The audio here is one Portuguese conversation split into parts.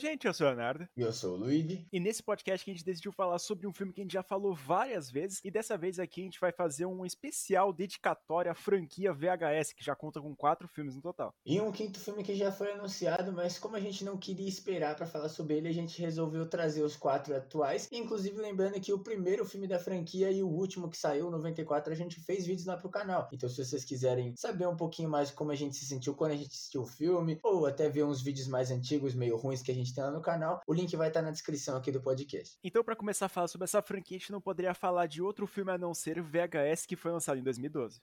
gente, eu sou o Leonardo. E eu sou o Luigi. E nesse podcast que a gente decidiu falar sobre um filme que a gente já falou várias vezes, e dessa vez aqui a gente vai fazer um especial dedicatório à franquia VHS, que já conta com quatro filmes no total. E um quinto filme que já foi anunciado, mas como a gente não queria esperar para falar sobre ele, a gente resolveu trazer os quatro atuais. Inclusive lembrando que o primeiro filme da franquia e o último que saiu, 94, a gente fez vídeos lá pro canal. Então se vocês quiserem saber um pouquinho mais como a gente se sentiu quando a gente assistiu o filme, ou até ver uns vídeos mais antigos, meio ruins que a gente tem lá no canal, o link vai estar na descrição aqui do podcast. Então, para começar a falar sobre essa franquia, a gente não poderia falar de outro filme a não ser o VHS que foi lançado em 2012.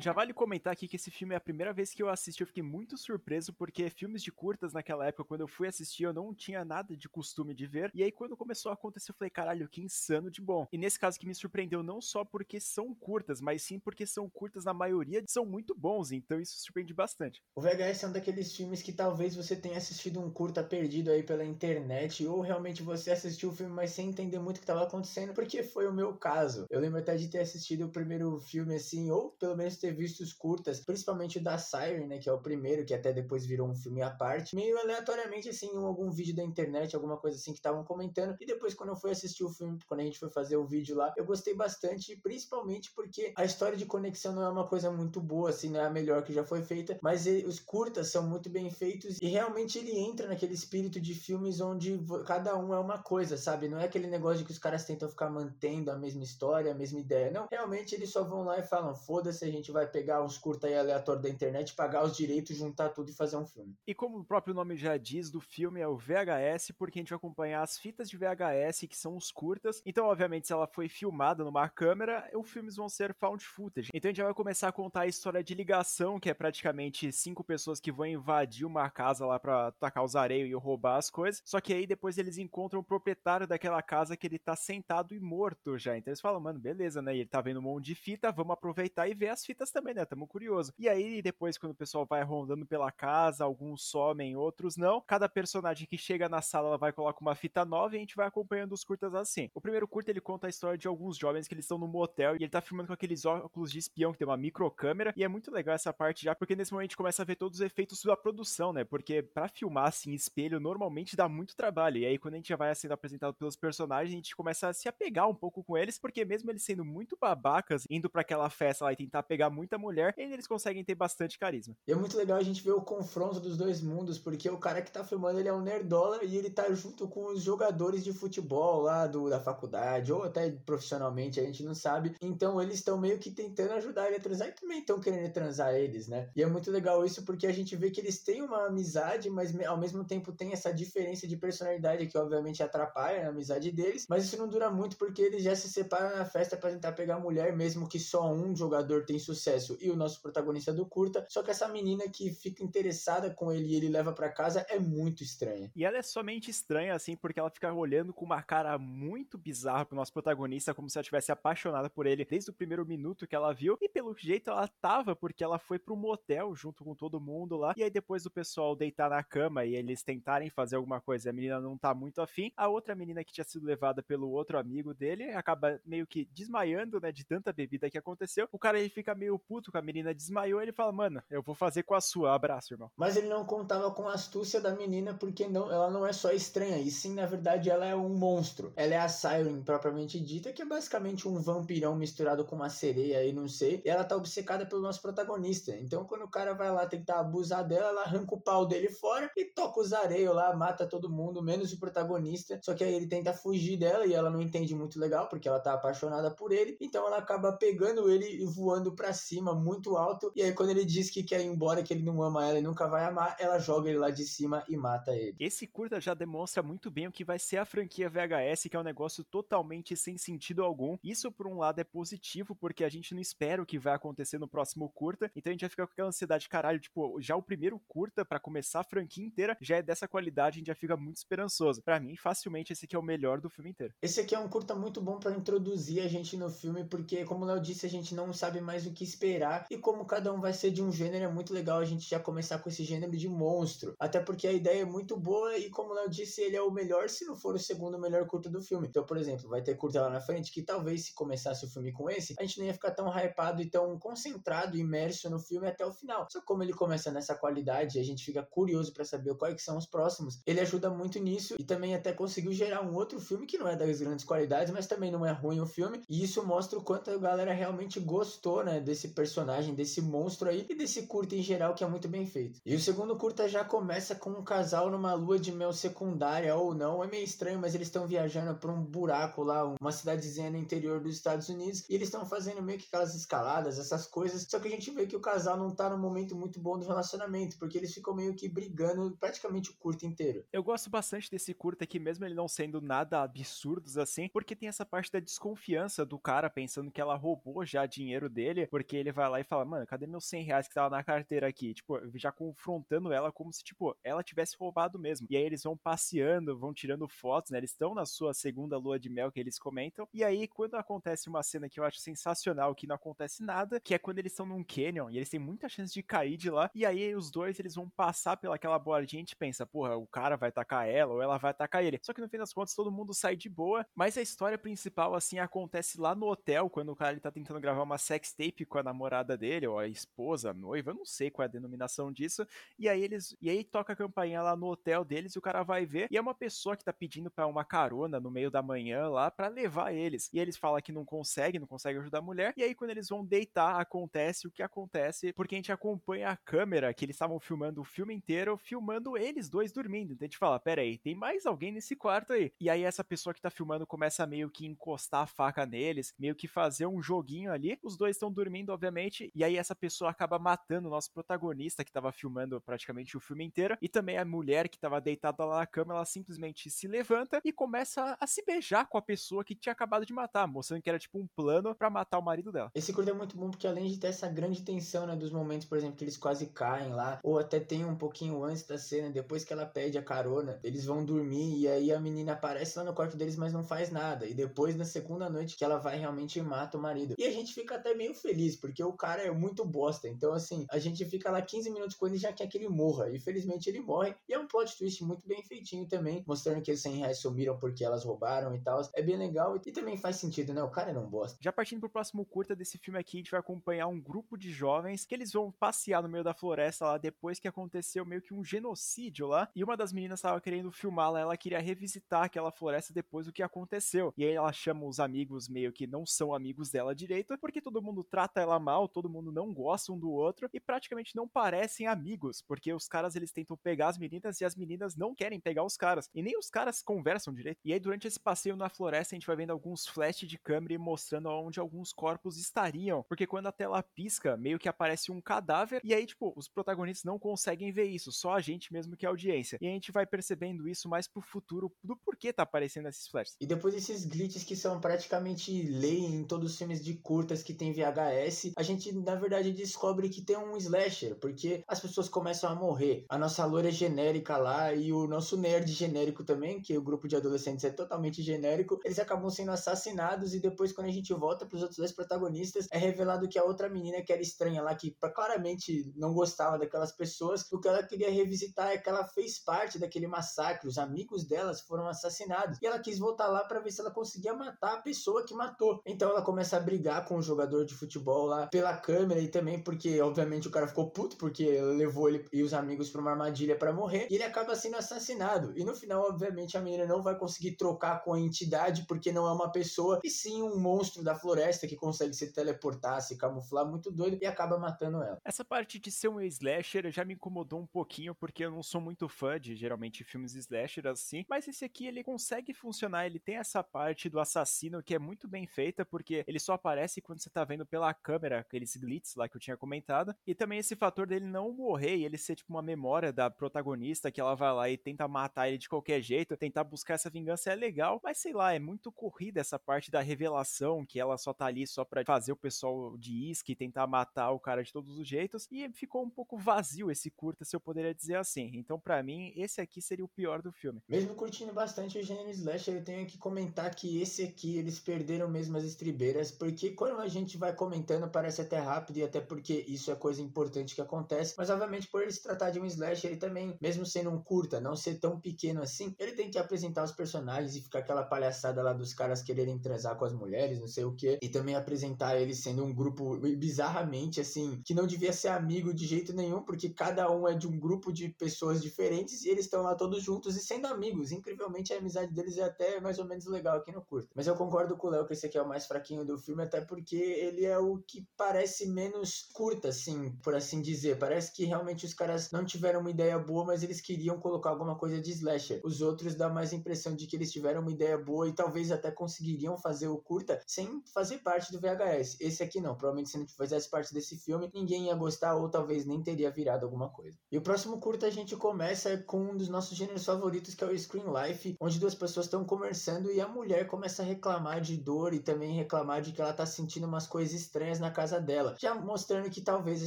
Já vale comentar aqui que esse filme é a primeira vez que eu assisti, eu fiquei muito surpreso, porque filmes de curtas naquela época, quando eu fui assistir, eu não tinha nada de costume de ver. E aí, quando começou a acontecer, eu falei, caralho, que insano de bom. E nesse caso que me surpreendeu não só porque são curtas, mas sim porque são curtas na maioria, são muito bons, então isso surpreende bastante. O VHS é um daqueles filmes que talvez você tenha assistido um curta perdido aí pela internet, ou realmente você assistiu o filme, mas sem entender muito o que estava acontecendo, porque foi o meu caso. Eu lembro até de ter assistido o primeiro filme assim, ou pelo menos ter os curtas, principalmente o da Siren, né, que é o primeiro, que até depois virou um filme à parte, meio aleatoriamente, assim, em algum vídeo da internet, alguma coisa assim que estavam comentando, e depois quando eu fui assistir o filme, quando a gente foi fazer o vídeo lá, eu gostei bastante, principalmente porque a história de conexão não é uma coisa muito boa, assim, não é a melhor que já foi feita, mas ele, os curtas são muito bem feitos e realmente ele entra naquele espírito de filmes onde cada um é uma coisa, sabe? Não é aquele negócio de que os caras tentam ficar mantendo a mesma história, a mesma ideia, não. Realmente eles só vão lá e falam, foda-se, a gente vai vai pegar uns curta aí aleatórios da internet, pagar os direitos, juntar tudo e fazer um filme. E como o próprio nome já diz, do filme é o VHS, porque a gente vai acompanhar as fitas de VHS, que são os curtas. Então, obviamente, se ela foi filmada numa câmera, os filmes vão ser found footage. Então a gente vai começar a contar a história de ligação, que é praticamente cinco pessoas que vão invadir uma casa lá pra tacar os areios e roubar as coisas. Só que aí depois eles encontram o proprietário daquela casa que ele tá sentado e morto já. Então eles falam, mano, beleza, né? E ele tá vendo um monte de fita, vamos aproveitar e ver as fitas também, né? Tamo curioso. E aí, depois, quando o pessoal vai rondando pela casa, alguns somem, outros não. Cada personagem que chega na sala, ela vai colocar uma fita nova e a gente vai acompanhando os curtas assim. O primeiro curta, ele conta a história de alguns jovens que eles estão no motel e ele tá filmando com aqueles óculos de espião que tem uma microcâmera. E é muito legal essa parte já, porque nesse momento a gente começa a ver todos os efeitos da produção, né? Porque para filmar assim, espelho, normalmente dá muito trabalho. E aí, quando a gente já vai sendo apresentado pelos personagens, a gente começa a se apegar um pouco com eles, porque mesmo eles sendo muito babacas, indo para aquela festa lá e tentar pegar muita mulher, eles conseguem ter bastante carisma. E é muito legal a gente ver o confronto dos dois mundos, porque o cara que tá filmando ele é um nerdola e ele tá junto com os jogadores de futebol lá do, da faculdade, ou até profissionalmente, a gente não sabe. Então eles estão meio que tentando ajudar ele a transar e também estão querendo transar eles, né? E é muito legal isso porque a gente vê que eles têm uma amizade, mas ao mesmo tempo tem essa diferença de personalidade que obviamente atrapalha a amizade deles, mas isso não dura muito porque eles já se separam na festa para tentar pegar mulher, mesmo que só um jogador tem sucesso e o nosso protagonista do curta. Só que essa menina que fica interessada com ele e ele leva para casa é muito estranha. E ela é somente estranha, assim, porque ela fica olhando com uma cara muito bizarra pro nosso protagonista, como se ela tivesse apaixonada por ele desde o primeiro minuto que ela viu. E pelo jeito ela tava, porque ela foi pro motel junto com todo mundo lá. E aí depois do pessoal deitar na cama e eles tentarem fazer alguma coisa e a menina não tá muito afim, a outra menina que tinha sido levada pelo outro amigo dele acaba meio que desmaiando, né, de tanta bebida que aconteceu. O cara ele fica meio puto com a menina desmaiou, ele fala, mano, eu vou fazer com a sua, abraço, irmão. Mas ele não contava com a astúcia da menina, porque não, ela não é só estranha, e sim, na verdade, ela é um monstro. Ela é a Siren, propriamente dita, que é basicamente um vampirão misturado com uma sereia aí, não sei. E ela tá obcecada pelo nosso protagonista. Então, quando o cara vai lá tentar abusar dela, ela arranca o pau dele fora e toca os areios lá, mata todo mundo, menos o protagonista. Só que aí ele tenta fugir dela e ela não entende muito legal, porque ela tá apaixonada por ele. Então ela acaba pegando ele e voando para cima, muito alto. E aí, quando ele diz que quer ir embora, que ele não ama ela e nunca vai amar, ela joga ele lá de cima e mata ele. Esse curta já demonstra muito bem o que vai ser a franquia VHS, que é um negócio totalmente sem sentido algum. Isso, por um lado, é positivo, porque a gente não espera o que vai acontecer no próximo curta. Então a gente vai ficar com aquela ansiedade, caralho, tipo, já o primeiro curta, para começar a franquia inteira, já é dessa qualidade, a gente já fica muito esperançoso. para mim, facilmente, esse aqui é o melhor do filme inteiro. Esse aqui é um curta muito bom para introduzir a gente no filme, porque, como o Léo disse, a gente não sabe mais o que esperar e como cada um vai ser de um gênero, é muito legal a gente já começar com esse gênero de monstro. Até porque a ideia é muito boa e, como Léo disse, ele é o melhor, se não for o segundo melhor curta do filme. Então, por exemplo, vai ter curta lá na frente que talvez se começasse o filme com esse, a gente não ia ficar tão hypado e tão concentrado, imerso no filme até o final. Só como ele começa nessa qualidade, a gente fica curioso para saber quais são os próximos. Ele ajuda muito nisso e também até conseguiu gerar um outro filme que não é das grandes qualidades, mas também não é ruim o filme. E isso mostra o quanto a galera realmente gostou, né, desse personagem, desse monstro aí e desse curta em geral que é muito bem feito. E o segundo curta já começa com um casal numa lua de mel secundária ou não, é meio estranho, mas eles estão viajando para um buraco lá, uma cidadezinha no interior dos Estados Unidos, e eles estão fazendo meio que aquelas escaladas, essas coisas. Só que a gente vê que o casal não tá num momento muito bom do relacionamento, porque eles ficam meio que brigando praticamente o curto inteiro. Eu gosto bastante desse curta aqui, mesmo ele não sendo nada absurdos assim, porque tem essa parte da desconfiança do cara pensando que ela roubou já dinheiro dele, porque ele vai lá e fala, mano, cadê meus 100 reais que tava na carteira aqui? Tipo, já confrontando ela como se, tipo, ela tivesse roubado mesmo. E aí eles vão passeando, vão tirando fotos, né? Eles estão na sua segunda lua de mel que eles comentam. E aí, quando acontece uma cena que eu acho sensacional, que não acontece nada, que é quando eles estão num canyon e eles têm muita chance de cair de lá. E aí os dois eles vão passar pelaquela bordinha e a gente pensa, porra, o cara vai atacar ela ou ela vai atacar ele. Só que no fim das contas todo mundo sai de boa. Mas a história principal, assim, acontece lá no hotel, quando o cara ele tá tentando gravar uma sex tape com a namorada dele, ou a esposa, a noiva, eu não sei qual é a denominação disso. E aí eles. E aí toca a campainha lá no hotel deles e o cara vai ver. E é uma pessoa que tá pedindo para uma carona no meio da manhã lá para levar eles. E eles falam que não consegue, não consegue ajudar a mulher. E aí quando eles vão deitar, acontece o que acontece, porque a gente acompanha a câmera que eles estavam filmando o filme inteiro, filmando eles dois dormindo. Então a gente fala: pera aí, tem mais alguém nesse quarto aí. E aí essa pessoa que tá filmando começa a meio que encostar a faca neles, meio que fazer um joguinho ali. Os dois estão dormindo, obviamente. E aí essa pessoa acaba matando o nosso protagonista que tava filmando praticamente o filme inteiro. E também a mulher que tava deitada lá na cama, ela simplesmente se levanta e começa a se beijar com a pessoa que tinha acabado de matar, mostrando que era tipo um plano para matar o marido dela. Esse curto é muito bom porque além de ter essa grande tensão, né, dos momentos, por exemplo, que eles quase caem lá, ou até tem um pouquinho antes da cena, depois que ela pede a carona, eles vão dormir e aí a menina aparece lá no quarto deles, mas não faz nada. E depois na segunda noite que ela vai realmente e mata o marido. E a gente fica até meio feliz, porque o cara é muito bosta. Então assim, a gente fica lá 15 minutos com ele e já quer que ele morra. E felizmente ele morre. E é um plot twist muito bem feitinho também, mostrando que os 100 reais sumiram porque elas roubaram e tal. É bem legal e também faz sentido, né? O cara um bosta. Já partindo pro próximo curta desse filme aqui, a gente vai acompanhar um grupo de jovens que eles vão passear no meio da floresta lá depois que aconteceu meio que um genocídio lá. E uma das meninas estava querendo filmá-la, ela queria revisitar aquela floresta depois do que aconteceu. E aí ela chama os amigos meio que não são amigos dela direito, porque todo mundo trata ela mal, todo mundo não gosta um do outro e praticamente não parecem amigos, porque os caras eles tentam pegar as meninas e as meninas não querem pegar os caras. E nem os caras conversam direito. E aí durante esse passeio na floresta a gente vai vendo alguns flashes de câmera mostrando onde alguns corpos estariam, porque quando a tela pisca, meio que aparece um cadáver e aí tipo, os protagonistas não conseguem ver isso, só a gente mesmo que é a audiência. E a gente vai percebendo isso mais pro futuro do porquê tá aparecendo esses flashes. E depois desses glitches que são praticamente lei em todos os filmes de curtas que tem VHS, a gente na verdade descobre que tem um slasher, porque as pessoas começam a morrer. A nossa loira genérica lá e o nosso nerd genérico também, que o grupo de adolescentes é totalmente genérico, eles acabam sendo assassinados e depois quando a gente volta pros outros dois protagonistas, é revelado que a outra menina que era estranha lá, que claramente não gostava daquelas pessoas, o que ela queria revisitar é que ela fez parte daquele massacre, os amigos delas foram assassinados e ela quis voltar lá para ver se ela conseguia matar a pessoa que matou. Então ela começa a brigar com o jogador de futebol lá pela câmera e também porque obviamente o cara ficou puto porque levou ele e os amigos para uma armadilha para morrer e ele acaba sendo assassinado. E no final, obviamente, a menina não vai conseguir trocar com a entidade porque não é uma pessoa e sim um monstro da floresta que consegue se teleportar, se camuflar muito doido e acaba matando ela. Essa parte de ser um slasher já me incomodou um pouquinho porque eu não sou muito fã de geralmente filmes slasher assim, mas esse aqui ele consegue funcionar, ele tem essa parte do assassino que é muito bem feita porque ele só aparece quando você tá vendo pela câmera aqueles glitz lá que eu tinha comentado e também esse fator dele não morrer e ele ser tipo uma memória da protagonista que ela vai lá e tenta matar ele de qualquer jeito, tentar buscar essa vingança é legal, mas sei lá, é muito corrida essa parte da revelação que ela só tá ali só pra fazer o pessoal de isque tentar matar o cara de todos os jeitos e ficou um pouco vazio esse curta, se eu poderia dizer assim. Então para mim esse aqui seria o pior do filme. Mesmo curtindo bastante o gênero slasher, eu tenho que comentar que esse aqui eles perderam mesmo as estribeiras, porque quando a gente vai comentando parece até rápido e até porque isso é coisa importante que acontece, mas obviamente por ele se tratar de um slash, ele também, mesmo sendo um curta, não ser tão pequeno assim, ele tem que apresentar os personagens e ficar aquela palhaçada lá dos caras quererem transar com as mulheres, não sei o que, e também apresentar eles sendo um grupo bizarramente assim, que não devia ser amigo de jeito nenhum, porque cada um é de um grupo de pessoas diferentes e eles estão lá todos juntos e sendo amigos. Incrivelmente a amizade deles é até mais ou menos legal aqui no curto. Mas eu concordo com o Léo que esse aqui é o mais fraquinho do filme, até porque ele é o que parece menos curta, assim, por assim dizer. Parece que realmente os caras não tiveram uma ideia boa, mas eles queriam colocar alguma coisa de slasher. Os outros dá mais a impressão de que eles tiveram uma ideia boa e talvez até conseguiriam fazer o curta sem fazer parte do VHS. Esse aqui não, provavelmente se não fizesse parte desse filme, ninguém ia gostar ou talvez nem teria virado alguma coisa. E o próximo curta a gente começa com um dos nossos gêneros favoritos, que é o Screen Life, onde duas pessoas estão conversando e a mulher começa a reclamar de dor e também reclamar de que ela tá sentindo umas coisas estranhas na casa dela, já mostrando que talvez a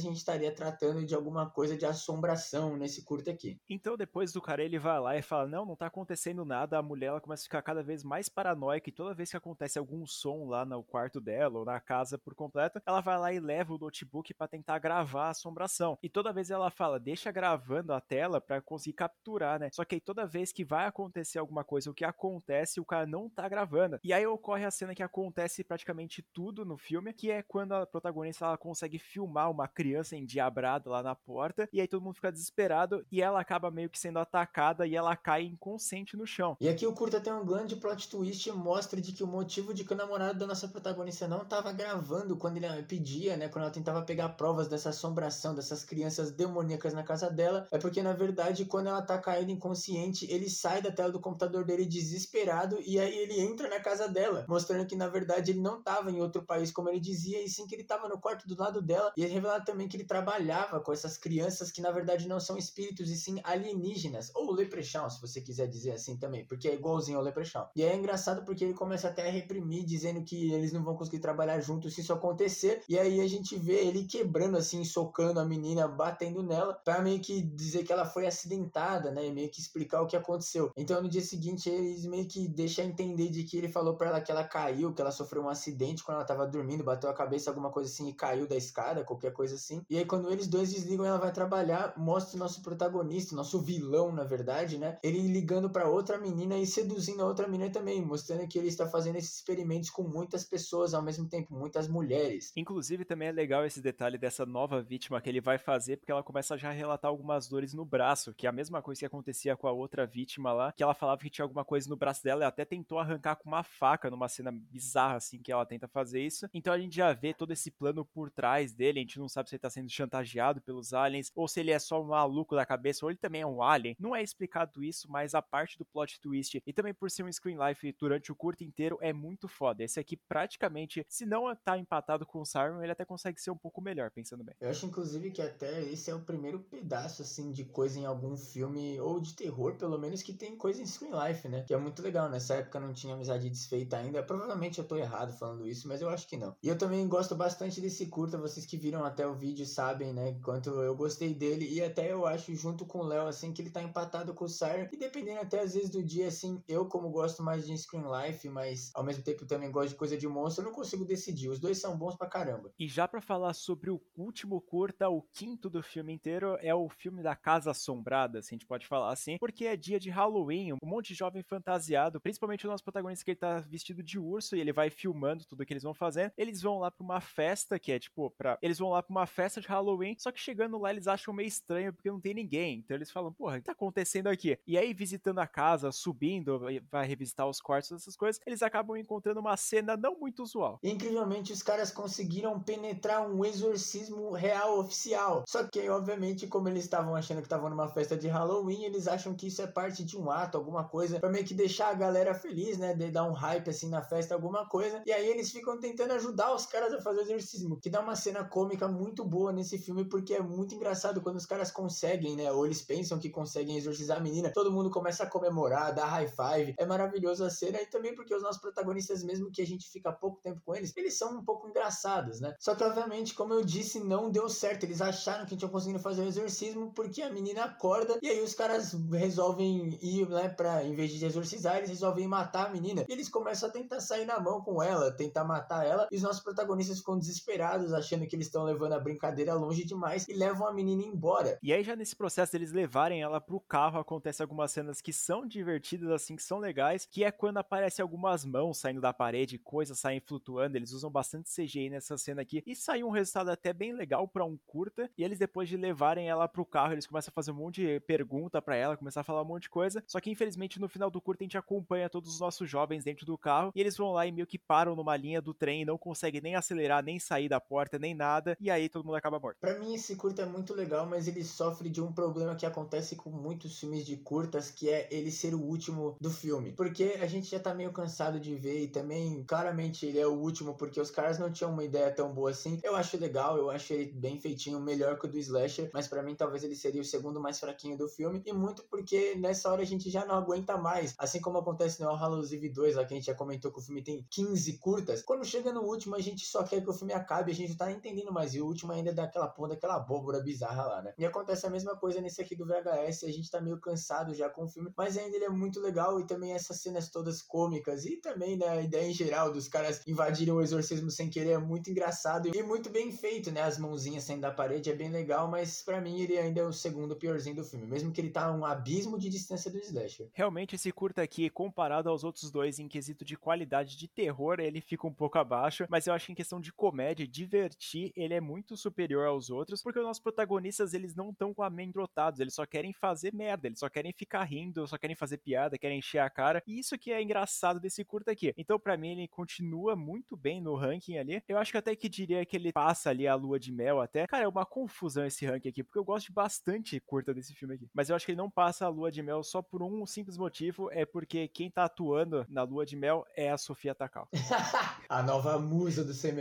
gente estaria tratando de alguma coisa de assombração nesse curto aqui. Então depois do cara ele vai lá e fala: "Não, não tá acontecendo nada". A mulher ela começa a ficar cada vez mais paranoica e toda vez que acontece algum som lá no quarto dela ou na casa por completo, ela vai lá e leva o notebook para tentar gravar a assombração. E toda vez ela fala: "Deixa gravando a tela para conseguir capturar, né?". Só que aí toda vez que vai acontecer alguma coisa, o que acontece, o cara não tá gravando. E aí ocorre a cena que acontece praticamente tudo no filme, que é quando a protagonista ela consegue filmar uma criança endiabrada lá na porta, e aí todo mundo fica desesperado e ela acaba meio que sendo atacada e ela cai inconsciente no chão. E aqui o curta tem um grande plot twist e mostra de que o motivo de que o namorado da nossa protagonista não estava gravando quando ele pedia, né, quando ela tentava pegar provas dessa assombração, dessas crianças demoníacas na casa dela, é porque na verdade quando ela tá caindo inconsciente, ele sai da tela do computador dele desesperado e aí ele entra na casa dela, mostrando que na verdade ele não estava em outro país como ele dizia, e sim que ele estava no quarto do lado dela. E ele revelado também que ele trabalhava com essas crianças que na verdade não são espíritos e sim alienígenas, ou leprechaun, se você quiser dizer assim também, porque é igualzinho ao leprechaun. E é engraçado porque ele começa até a reprimir, dizendo que eles não vão conseguir trabalhar juntos se isso acontecer. E aí a gente vê ele quebrando assim, socando a menina, batendo nela, para meio que dizer que ela foi acidentada, né? E meio que explicar o que aconteceu. Então no dia seguinte eles meio que deixam entender de que ele falou para ela que ela caiu, que ela sofreu um acidente quando ela tava dormindo, bateu a cabeça, alguma coisa assim, e caiu da escada, qualquer coisa assim. E aí quando eles dois desligam, ela vai trabalhar, mostra o nosso protagonista, nosso vilão, na verdade, né? Ele ligando para outra menina e seduzindo a outra menina também, mostrando que ele está fazendo esses experimentos com muitas pessoas ao mesmo tempo, muitas mulheres. Inclusive também é legal esse detalhe dessa nova vítima que ele vai fazer, porque ela começa já a relatar algumas dores no braço, que é a mesma coisa que acontecia com a outra vítima lá, que ela falava que tinha alguma coisa no braço dela e até tentou arrancar com uma faca numa cena bizarra assim que ela tenta fazer isso. Então a gente já vê todo esse plano por trás dele, a gente não sabe se ele tá sendo chantageado pelos aliens ou se ele é só um maluco da cabeça ou ele também é um alien. Não é explicado isso, mas a parte do plot twist e também por ser um screen life durante o curto inteiro é muito foda. Esse aqui praticamente, se não tá empatado com o Siren, ele até consegue ser um pouco melhor, pensando bem. Eu acho inclusive que até esse é o primeiro pedaço assim de coisa em algum filme ou de terror, pelo menos que tem coisa em screen life, né? Que é muito legal. Nessa época não tinha amizade desfeita ainda. Provavelmente eu tô errado falando isso, mas eu acho que não. E eu também gosto bastante desse curta. Vocês que viram até o vídeo sabem, né? Quanto eu gostei dele. E até eu acho, junto com o Léo, assim, que ele tá empatado com o Siren. E dependendo até às vezes do dia, assim, eu, como gosto mais de screen life, mas ao mesmo tempo também gosto de coisa de monstro, eu não consigo decidir. Os dois são bons pra caramba. E já para falar sobre o último curta, o quinto do filme inteiro, é o filme da Casa Assombrada, se a gente pode falar assim, porque é dia de Halloween, um monte de jovem fantasiado, principalmente o nosso protagonista que ele tá vestido de urso e ele vai filmando tudo que eles vão fazendo. Eles vão lá pra uma festa, que é tipo, pra... eles vão lá pra uma festa de Halloween, só que chegando lá eles acham meio estranho porque não tem ninguém. Então eles falam, porra, o que tá acontecendo aqui? E aí, visitando a casa, subindo, vai revisitar os quartos, essas coisas, eles acabam encontrando uma cena não muito usual. Incrivelmente, os caras conseguiram penetrar um exorcismo real oficial. Só que, obviamente, como eles estavam achando que estavam numa festa de Halloween, eles acham que isso é parte de um ato, alguma coisa, pra meio que deixar a galera feliz, né? De dar um hype assim na festa, alguma coisa. E aí eles ficam tentando ajudar os caras a fazer o exorcismo. Que dá uma cena cômica muito boa nesse filme, porque é muito engraçado quando os caras conseguem, né? Ou eles pensam que conseguem exorcizar a menina, todo mundo começa a comemorar, dar high five. É maravilhoso a cena e também porque os nossos protagonistas, mesmo que a gente fica pouco tempo com eles, eles são um pouco engraçados, né? Só que, obviamente, como eu disse, não deu certo. Eles acharam que tinham conseguido fazer o exorcismo porque a menina acorda e aí os caras resolvem ir, né, pra, em vez de exorcizar, eles resolvem matar a menina. E eles começam a tentar sair na mão com ela, tentar matar ela. E os nossos protagonistas ficam desesperados, achando que eles estão levando a brincadeira longe demais e levam a menina embora. E aí, já nesse processo deles levarem ela pro carro, acontece algumas cenas que são divertidas, assim, que são legais, que é quando aparece algumas mãos saindo da parede, coisas saem flutuando, eles usam bastante CGI nessa cena aqui, e saiu um resultado até bem legal para um curta, e eles depois de levarem ela pro carro, eles começam a fazer um monte de pergunta para ela, começar a falar um monte de coisa, só que infelizmente no final do curta a gente acompanha todos os nossos jovens dentro do carro, e eles vão lá e meio que param numa linha do trem e não conseguem nem acelerar, nem sair da porta, nem nada, e aí todo mundo acaba morto. Pra mim esse curta é muito legal, mas ele sofre de um problema que acontece com muitos filmes de curtas, que é ele ser o último do filme. Porque a gente já tá meio cansado de ver e também, claramente, ele é o último porque os caras não tinham uma ideia tão boa assim. Eu acho legal, eu acho ele bem feitinho, melhor que o do Slasher, mas para mim talvez ele seria o segundo mais fraquinho do filme, e muito porque nessa hora a gente já não aguenta mais. Assim como acontece no Hallows Eve 2, lá que a gente já comentou que o filme tem 15 curtas. Quando chega no último, a gente só quer que o filme acabe, a gente não tá entendendo mais. E o último ainda é daquela porra, daquela abóbora bizarra lá, né? E acontece a mesma coisa nesse aqui do VHS, a gente tá meio cansado já com o filme, mas ainda ele é muito legal e também essas cenas todas cômicas e também, né, a ideia em geral dos caras invadirem o exorcismo sem querer é muito engraçado e muito bem feito, né? As mãozinhas saindo da parede é bem legal, mas para mim ele ainda é o segundo piorzinho do filme, mesmo que ele tá um abismo de distância do slasher. Realmente esse curta aqui, comparado aos outros dois em quesito de qualidade de terror, ele fica um pouco abaixo, mas eu acho que em questão de comédia, divertir, ele é muito superior aos outros, porque os nossos protagonistas, eles não estão com amendrotados, eles só querem fazer merda, eles só querem ficar rindo, só querem fazer piada, querem encher a cara, e isso que é engraçado desse curta aqui. Então, para mim, ele continua muito bem no ranking ali. Eu acho que até que diria que ele passa ali a lua de mel até. Cara, é uma confusão esse ranking aqui, porque eu gosto bastante curta desse filme aqui. Mas eu acho que ele não passa a lua de mel só por um simples motivo, é porque quem tá atuando na lua de mel é a Sofia Takal. a nova musa do Sem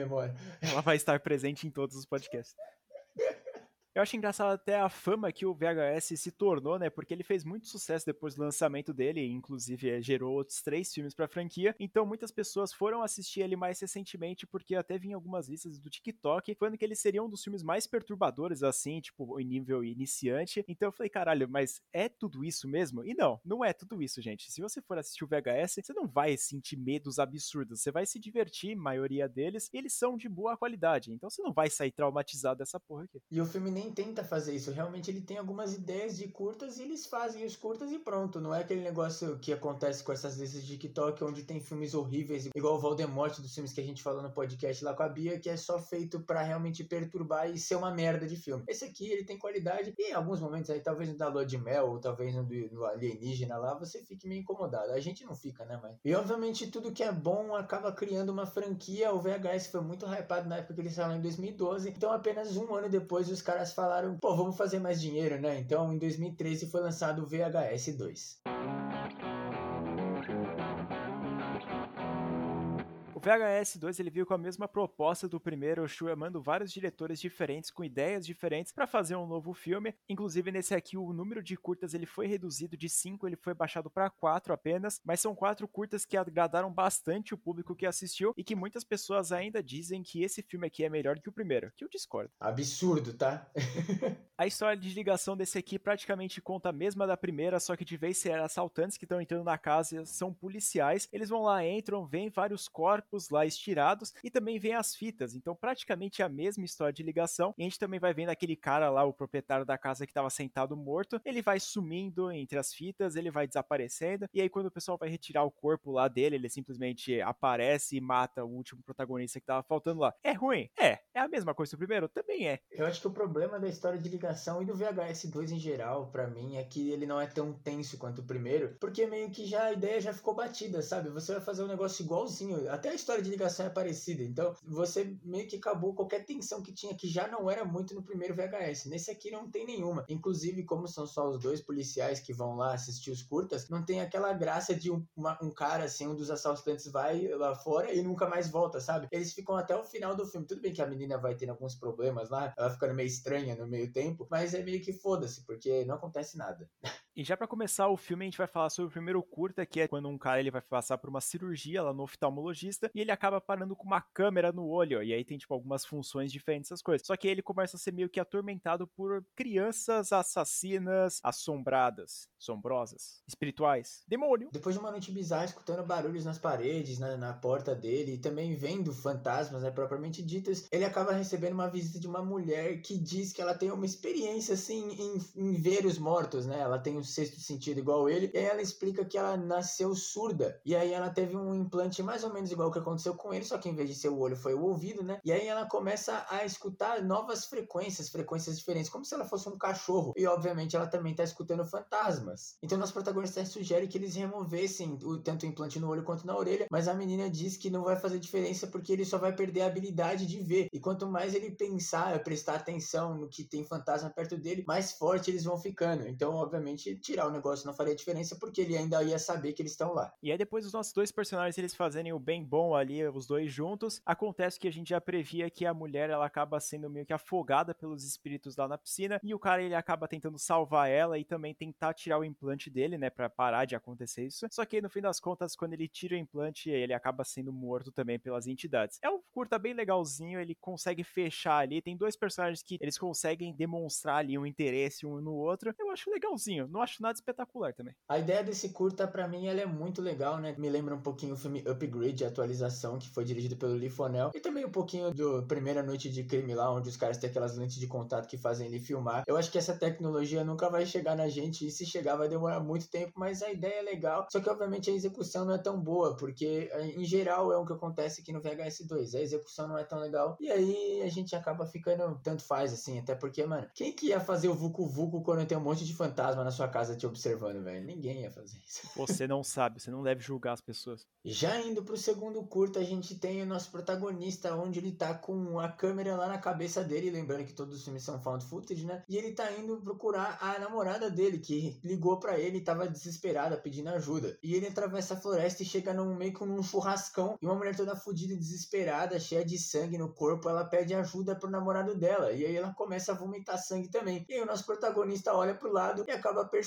Ela vai estar presente em todos os podcasts. Eu acho engraçado até a fama que o VHS se tornou, né? Porque ele fez muito sucesso depois do lançamento dele, inclusive é, gerou outros três filmes pra franquia. Então muitas pessoas foram assistir ele mais recentemente, porque até vinha algumas listas do TikTok falando que ele seria um dos filmes mais perturbadores, assim, tipo, em nível iniciante. Então eu falei, caralho, mas é tudo isso mesmo? E não, não é tudo isso, gente. Se você for assistir o VHS, você não vai sentir medos absurdos, você vai se divertir, maioria deles, eles são de boa qualidade. Então você não vai sair traumatizado dessa porra aqui. E o filme nem nem tenta fazer isso. Realmente ele tem algumas ideias de curtas e eles fazem os curtas e pronto. Não é aquele negócio que acontece com essas listas de TikTok onde tem filmes horríveis, igual o Voldemort dos filmes que a gente falou no podcast lá com a Bia, que é só feito para realmente perturbar e ser uma merda de filme. Esse aqui ele tem qualidade e em alguns momentos aí, talvez no da Lua de Mel ou talvez no, do, Alienígena lá, você fique meio incomodado. A gente não fica, né, mãe? E obviamente tudo que é bom acaba criando uma franquia. O VHS foi muito hypado na época que ele saiu em 2012. Então apenas um ano depois os caras falaram, pô, vamos fazer mais dinheiro, né? Então, em 2013 foi lançado o VHS 2. VHS 2 ele veio com a mesma proposta do primeiro, chamando vários diretores diferentes com ideias diferentes para fazer um novo filme. Inclusive nesse aqui o número de curtas ele foi reduzido de 5, ele foi baixado para 4 apenas, mas são quatro curtas que agradaram bastante o público que assistiu e que muitas pessoas ainda dizem que esse filme aqui é melhor que o primeiro, que eu discordo. Absurdo, tá? a história de ligação desse aqui praticamente conta a mesma da primeira, só que de vez ser assaltantes que estão entrando na casa são policiais. Eles vão lá, entram, vêm vários corpos lá estirados e também vem as fitas. Então, praticamente a mesma história de ligação. E a gente também vai vendo aquele cara lá, o proprietário da casa que estava sentado morto. Ele vai sumindo entre as fitas, ele vai desaparecendo. E aí, quando o pessoal vai retirar o corpo lá dele, ele simplesmente aparece e mata o último protagonista que tava faltando lá. É ruim? É. É a mesma coisa do primeiro? Também é. Eu acho que o problema da história de ligação e do VHS 2 em geral, para mim, é que ele não é tão tenso quanto o primeiro, porque meio que já a ideia já ficou batida, sabe? Você vai fazer um negócio igualzinho. Até a história de ligação é parecida. Então, você meio que acabou qualquer tensão que tinha, que já não era muito no primeiro VHS. Nesse aqui não tem nenhuma. Inclusive, como são só os dois policiais que vão lá assistir os curtas, não tem aquela graça de um, uma, um cara, assim, um dos assaltantes vai lá fora e nunca mais volta, sabe? Eles ficam até o final do filme. Tudo bem que a menina vai ter alguns problemas lá, ela ficando meio estranha no meio tempo, mas é meio que foda-se, porque não acontece nada. E já para começar o filme, a gente vai falar sobre o primeiro curta, que é quando um cara ele vai passar por uma cirurgia lá no oftalmologista e ele acaba parando com uma câmera no olho. E aí tem, tipo, algumas funções diferentes essas coisas. Só que ele começa a ser meio que atormentado por crianças assassinas assombradas, assombrosas, espirituais, demônio. Depois de uma noite bizarra, escutando barulhos nas paredes, na, na porta dele, e também vendo fantasmas, né, propriamente ditas, ele acaba recebendo uma visita de uma mulher que diz que ela tem uma experiência, assim, em, em ver os mortos, né? Ela tem sexto sentido igual ele, e aí ela explica que ela nasceu surda, e aí ela teve um implante mais ou menos igual que aconteceu com ele, só que em vez de ser o olho foi o ouvido, né? E aí ela começa a escutar novas frequências, frequências diferentes, como se ela fosse um cachorro, e obviamente ela também tá escutando fantasmas. Então nosso protagonista sugere que eles removessem o, tanto o implante no olho quanto na orelha, mas a menina diz que não vai fazer diferença porque ele só vai perder a habilidade de ver, e quanto mais ele pensar, prestar atenção no que tem fantasma perto dele, mais forte eles vão ficando. Então, obviamente, tirar o negócio não faria diferença porque ele ainda ia saber que eles estão lá. E aí depois os nossos dois personagens eles fazerem o bem bom ali, os dois juntos, acontece que a gente já previa que a mulher ela acaba sendo meio que afogada pelos espíritos lá na piscina e o cara ele acaba tentando salvar ela e também tentar tirar o implante dele, né, para parar de acontecer isso. Só que no fim das contas, quando ele tira o implante, ele acaba sendo morto também pelas entidades. É um curta bem legalzinho, ele consegue fechar ali, tem dois personagens que eles conseguem demonstrar ali um interesse um no outro. Eu acho legalzinho, não acho nada espetacular também. A ideia desse curta, para mim, ela é muito legal, né? Me lembra um pouquinho o filme Upgrade, atualização, que foi dirigido pelo Lee Fonel. E também um pouquinho do Primeira Noite de Crime lá, onde os caras têm aquelas lentes de contato que fazem ele filmar. Eu acho que essa tecnologia nunca vai chegar na gente, e se chegar vai demorar muito tempo, mas a ideia é legal. Só que, obviamente, a execução não é tão boa, porque, em geral, é o que acontece aqui no VHS 2. A execução não é tão legal. E aí a gente acaba ficando tanto faz, assim. Até porque, mano, quem que ia fazer o Vucu Vucu quando tem um monte de fantasma na sua casa te observando, velho? Ninguém ia fazer isso. Você não sabe, você não deve julgar as pessoas. Já indo pro segundo curto, a gente tem o nosso protagonista, onde ele tá com a câmera lá na cabeça dele, lembrando que todos os filmes são found footage, né? E ele tá indo procurar a namorada dele, que ligou para ele e tava desesperada, pedindo ajuda. E ele atravessa a floresta e chega num meio que num churrascão, e uma mulher toda fodida, desesperada, cheia de sangue no corpo, ela pede ajuda pro namorado dela. E aí ela começa a vomitar sangue também. E aí o nosso protagonista olha pro lado e acaba percebendo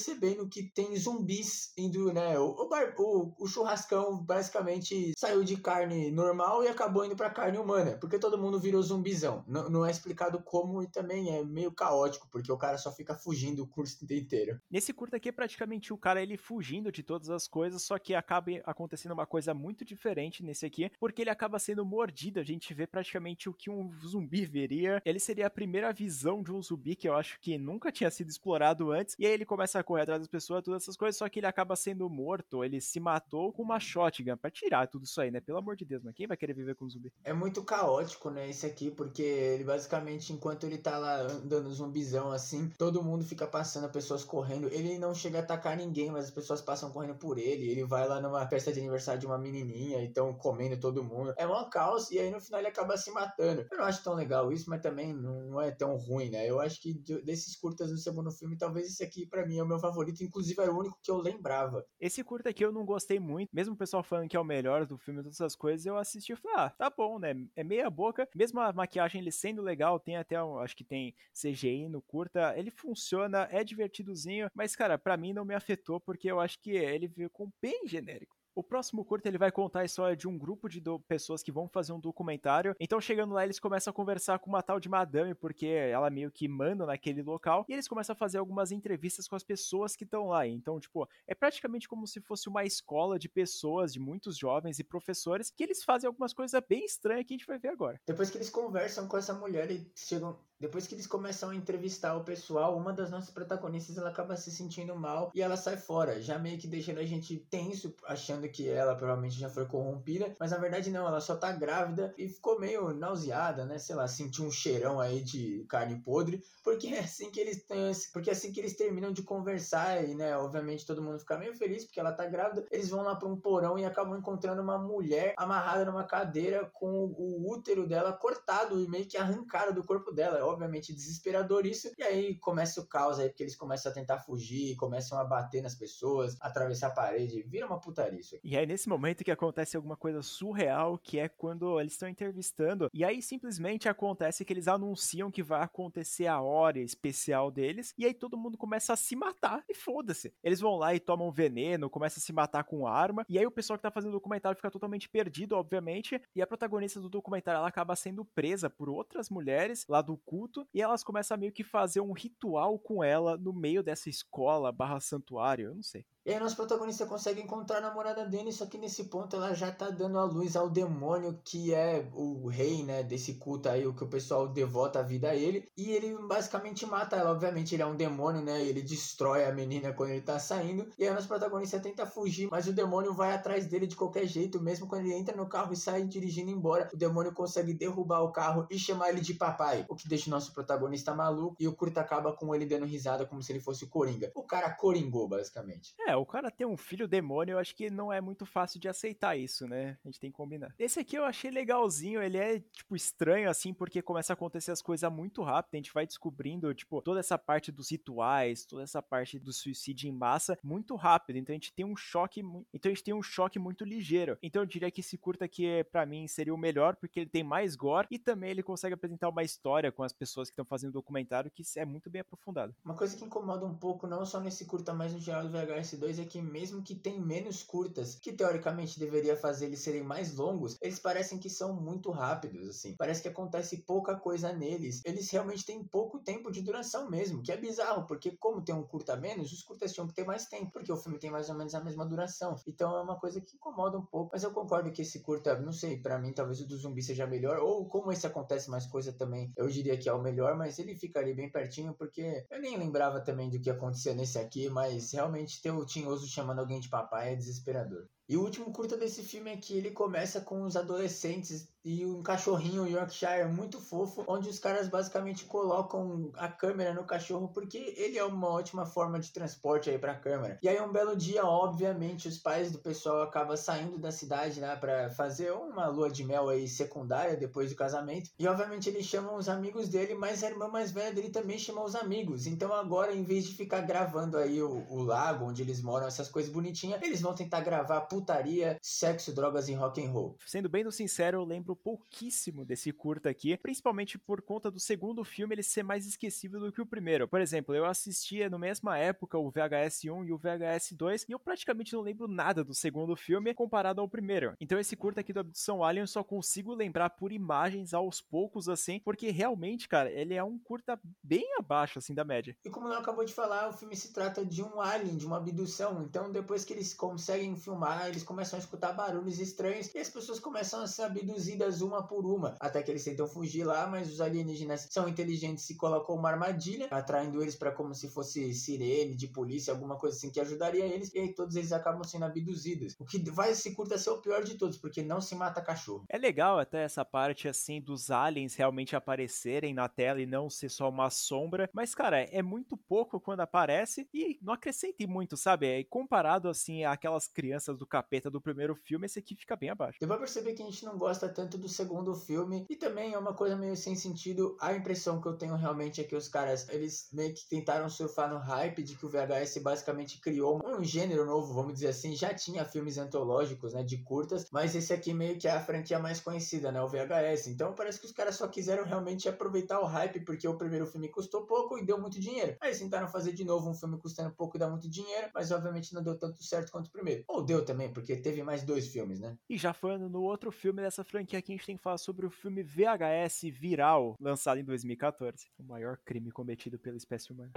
que tem zumbis indo, né? O, o, o, churrascão basicamente saiu de carne normal e acabou indo pra carne humana, porque todo mundo virou zumbizão. Não, não é explicado como e também é meio caótico, porque o cara só fica fugindo o curso inteiro. Nesse curto aqui praticamente o cara ele fugindo de todas as coisas, só que acaba acontecendo uma coisa muito diferente nesse aqui, porque ele acaba sendo mordido. A gente vê praticamente o que um zumbi veria. Ele seria a primeira visão de um zumbi que eu acho que nunca tinha sido explorado antes. E aí ele começa a correr atrás das pessoas, todas essas coisas, só que ele acaba sendo morto. Ele se matou com uma shotgun pra tirar tudo isso aí, né? Pelo amor de Deus, mas quem vai querer viver com um zumbi? É muito caótico, né? Esse aqui, porque ele basicamente, enquanto ele tá lá andando zumbizão assim, todo mundo fica passando, pessoas correndo. Ele não chega a atacar ninguém, mas as pessoas passam correndo por ele. Ele vai lá numa festa de aniversário de uma menininha, então comendo todo mundo. É um caos e aí no final ele acaba se matando. Eu não acho tão legal isso, mas também não é tão ruim, né? Eu acho que desses curtas do segundo filme, talvez esse aqui para mim é o meu favorito, inclusive era o único que eu lembrava. Esse curta aqui eu não gostei muito, mesmo o pessoal falando que é o melhor do filme, todas essas coisas, eu assisti e falei, ah, tá bom, né? É meia boca, mesmo a maquiagem ele sendo legal, tem até, acho que tem CGI no curta, ele funciona, é divertidozinho, mas cara, para mim não me afetou porque eu acho que ele ficou bem genérico. O próximo curto ele vai contar a história de um grupo de pessoas que vão fazer um documentário. Então, chegando lá, eles começam a conversar com uma tal de madame, porque ela meio que manda naquele local. E eles começam a fazer algumas entrevistas com as pessoas que estão lá. Então, tipo, é praticamente como se fosse uma escola de pessoas, de muitos jovens e professores, que eles fazem algumas coisas bem estranhas que a gente vai ver agora. Depois que eles conversam com essa mulher e chegam depois que eles começam a entrevistar o pessoal, uma das nossas protagonistas ela acaba se sentindo mal e ela sai fora, já meio que deixando a gente tenso, achando que ela provavelmente já foi corrompida, mas na verdade não, ela só tá grávida e ficou meio nauseada, né? Sei lá, sentiu um cheirão aí de carne podre, porque é assim que eles porque é assim que eles terminam de conversar e, né, obviamente todo mundo fica meio feliz porque ela tá grávida, eles vão lá para um porão e acabam encontrando uma mulher amarrada numa cadeira com o útero dela cortado e meio que arrancado do corpo dela obviamente desesperador isso. E aí começa o caos aí, porque eles começam a tentar fugir, começam a bater nas pessoas, atravessar a parede, vira uma putaria isso. E é nesse momento que acontece alguma coisa surreal, que é quando eles estão entrevistando, e aí simplesmente acontece que eles anunciam que vai acontecer a hora especial deles, e aí todo mundo começa a se matar, e foda-se. Eles vão lá e tomam veneno, começam a se matar com arma, e aí o pessoal que tá fazendo o documentário fica totalmente perdido, obviamente, e a protagonista do documentário ela acaba sendo presa por outras mulheres lá do culto, e elas começam a meio que fazer um ritual com ela no meio dessa escola barra santuário, eu não sei. E aí nosso protagonista consegue encontrar a namorada dele, só que nesse ponto ela já tá dando a luz ao demônio que é o rei, né, desse culto aí, o que o pessoal devota a vida a ele. E ele basicamente mata ela, obviamente ele é um demônio, né, ele destrói a menina quando ele tá saindo. E aí nosso protagonista tenta fugir, mas o demônio vai atrás dele de qualquer jeito, mesmo quando ele entra no carro e sai dirigindo embora. O demônio consegue derrubar o carro e chamar ele de papai, o que deixa o nosso protagonista maluco. E o curto acaba com ele dando risada como se ele fosse o Coringa. O cara coringou, basicamente. É, o cara ter um filho demônio, eu acho que não é muito fácil de aceitar isso, né? A gente tem que combinar. Esse aqui eu achei legalzinho, ele é, tipo, estranho, assim, porque começa a acontecer as coisas muito rápido, a gente vai descobrindo, tipo, toda essa parte dos rituais, toda essa parte do suicídio em massa, muito rápido, então a gente tem um choque, então a gente tem um choque muito ligeiro. Então eu diria que esse curta aqui, para mim, seria o melhor, porque ele tem mais gore, e também ele consegue apresentar uma história com as pessoas que estão fazendo o documentário, que é muito bem aprofundado. Uma coisa que incomoda um pouco, não só nesse curta, mas no geral do VHS 2, é que mesmo que tem menos curtas, que teoricamente deveria fazer eles serem mais longos, eles parecem que são muito rápidos, assim. Parece que acontece pouca coisa neles. Eles realmente têm pouco tempo de duração mesmo, que é bizarro, porque como tem um curta menos, os curtas tinham que ter mais tempo, porque o filme tem mais ou menos a mesma duração. Então é uma coisa que incomoda um pouco, mas eu concordo que esse curta, não sei, para mim talvez o do zumbi seja melhor, ou como esse acontece mais coisa também, eu diria que é o melhor, mas ele ficaria bem pertinho, porque eu nem lembrava também do que acontecia nesse aqui, mas realmente ter o Tinhoso chamando alguém de papai é desesperador. E o último curta desse filme é que ele começa com os adolescentes e um cachorrinho Yorkshire muito fofo, onde os caras basicamente colocam a câmera no cachorro porque ele é uma ótima forma de transporte aí para a câmera. E aí um belo dia, obviamente, os pais do pessoal acabam saindo da cidade, né, para fazer uma lua de mel aí secundária depois do casamento. E obviamente eles chamam os amigos dele, mas a irmã mais velha dele também chama os amigos. Então agora, em vez de ficar gravando aí o, o lago onde eles moram, essas coisas bonitinhas, eles vão tentar gravar putaria, sexo, drogas e rock and roll. Sendo bem sincero, eu lembro pouquíssimo desse curta aqui, principalmente por conta do segundo filme ele ser mais esquecível do que o primeiro. Por exemplo, eu assistia no mesma época o VHS 1 e o VHS 2 e eu praticamente não lembro nada do segundo filme comparado ao primeiro. Então esse curta aqui do Abdução Alien eu só consigo lembrar por imagens aos poucos assim, porque realmente, cara, ele é um curta bem abaixo assim da média. E como eu acabou de falar, o filme se trata de um alien, de uma abdução. Então depois que eles conseguem filmar, eles começam a escutar barulhos estranhos e as pessoas começam a ser abduzidas uma por uma, até que eles tentam fugir lá, mas os alienígenas são inteligentes e colocam uma armadilha, atraindo eles para como se fosse sirene de polícia, alguma coisa assim que ajudaria eles, e aí todos eles acabam sendo abduzidos. O que vai se curta ser o pior de todos, porque não se mata cachorro. É legal até essa parte assim dos aliens realmente aparecerem na tela e não ser só uma sombra, mas cara, é muito pouco quando aparece e não acrescente muito, sabe? É comparado assim àquelas crianças do capeta do primeiro filme, esse aqui fica bem abaixo. Deu pra perceber que a gente não gosta tanto do segundo filme e também é uma coisa meio sem sentido. A impressão que eu tenho realmente é que os caras, eles meio que tentaram surfar no hype de que o VHS basicamente criou um gênero novo, vamos dizer assim. Já tinha filmes antológicos, né, de curtas, mas esse aqui meio que é a franquia mais conhecida, né, o VHS. Então parece que os caras só quiseram realmente aproveitar o hype porque o primeiro filme custou pouco e deu muito dinheiro. Aí eles tentaram fazer de novo um filme custando pouco e dá muito dinheiro, mas obviamente não deu tanto certo quanto o primeiro. Ou deu também, porque teve mais dois filmes, né? E já falando no outro filme dessa franquia aqui, a gente tem que falar sobre o filme VHS Viral, lançado em 2014. O maior crime cometido pela espécie humana.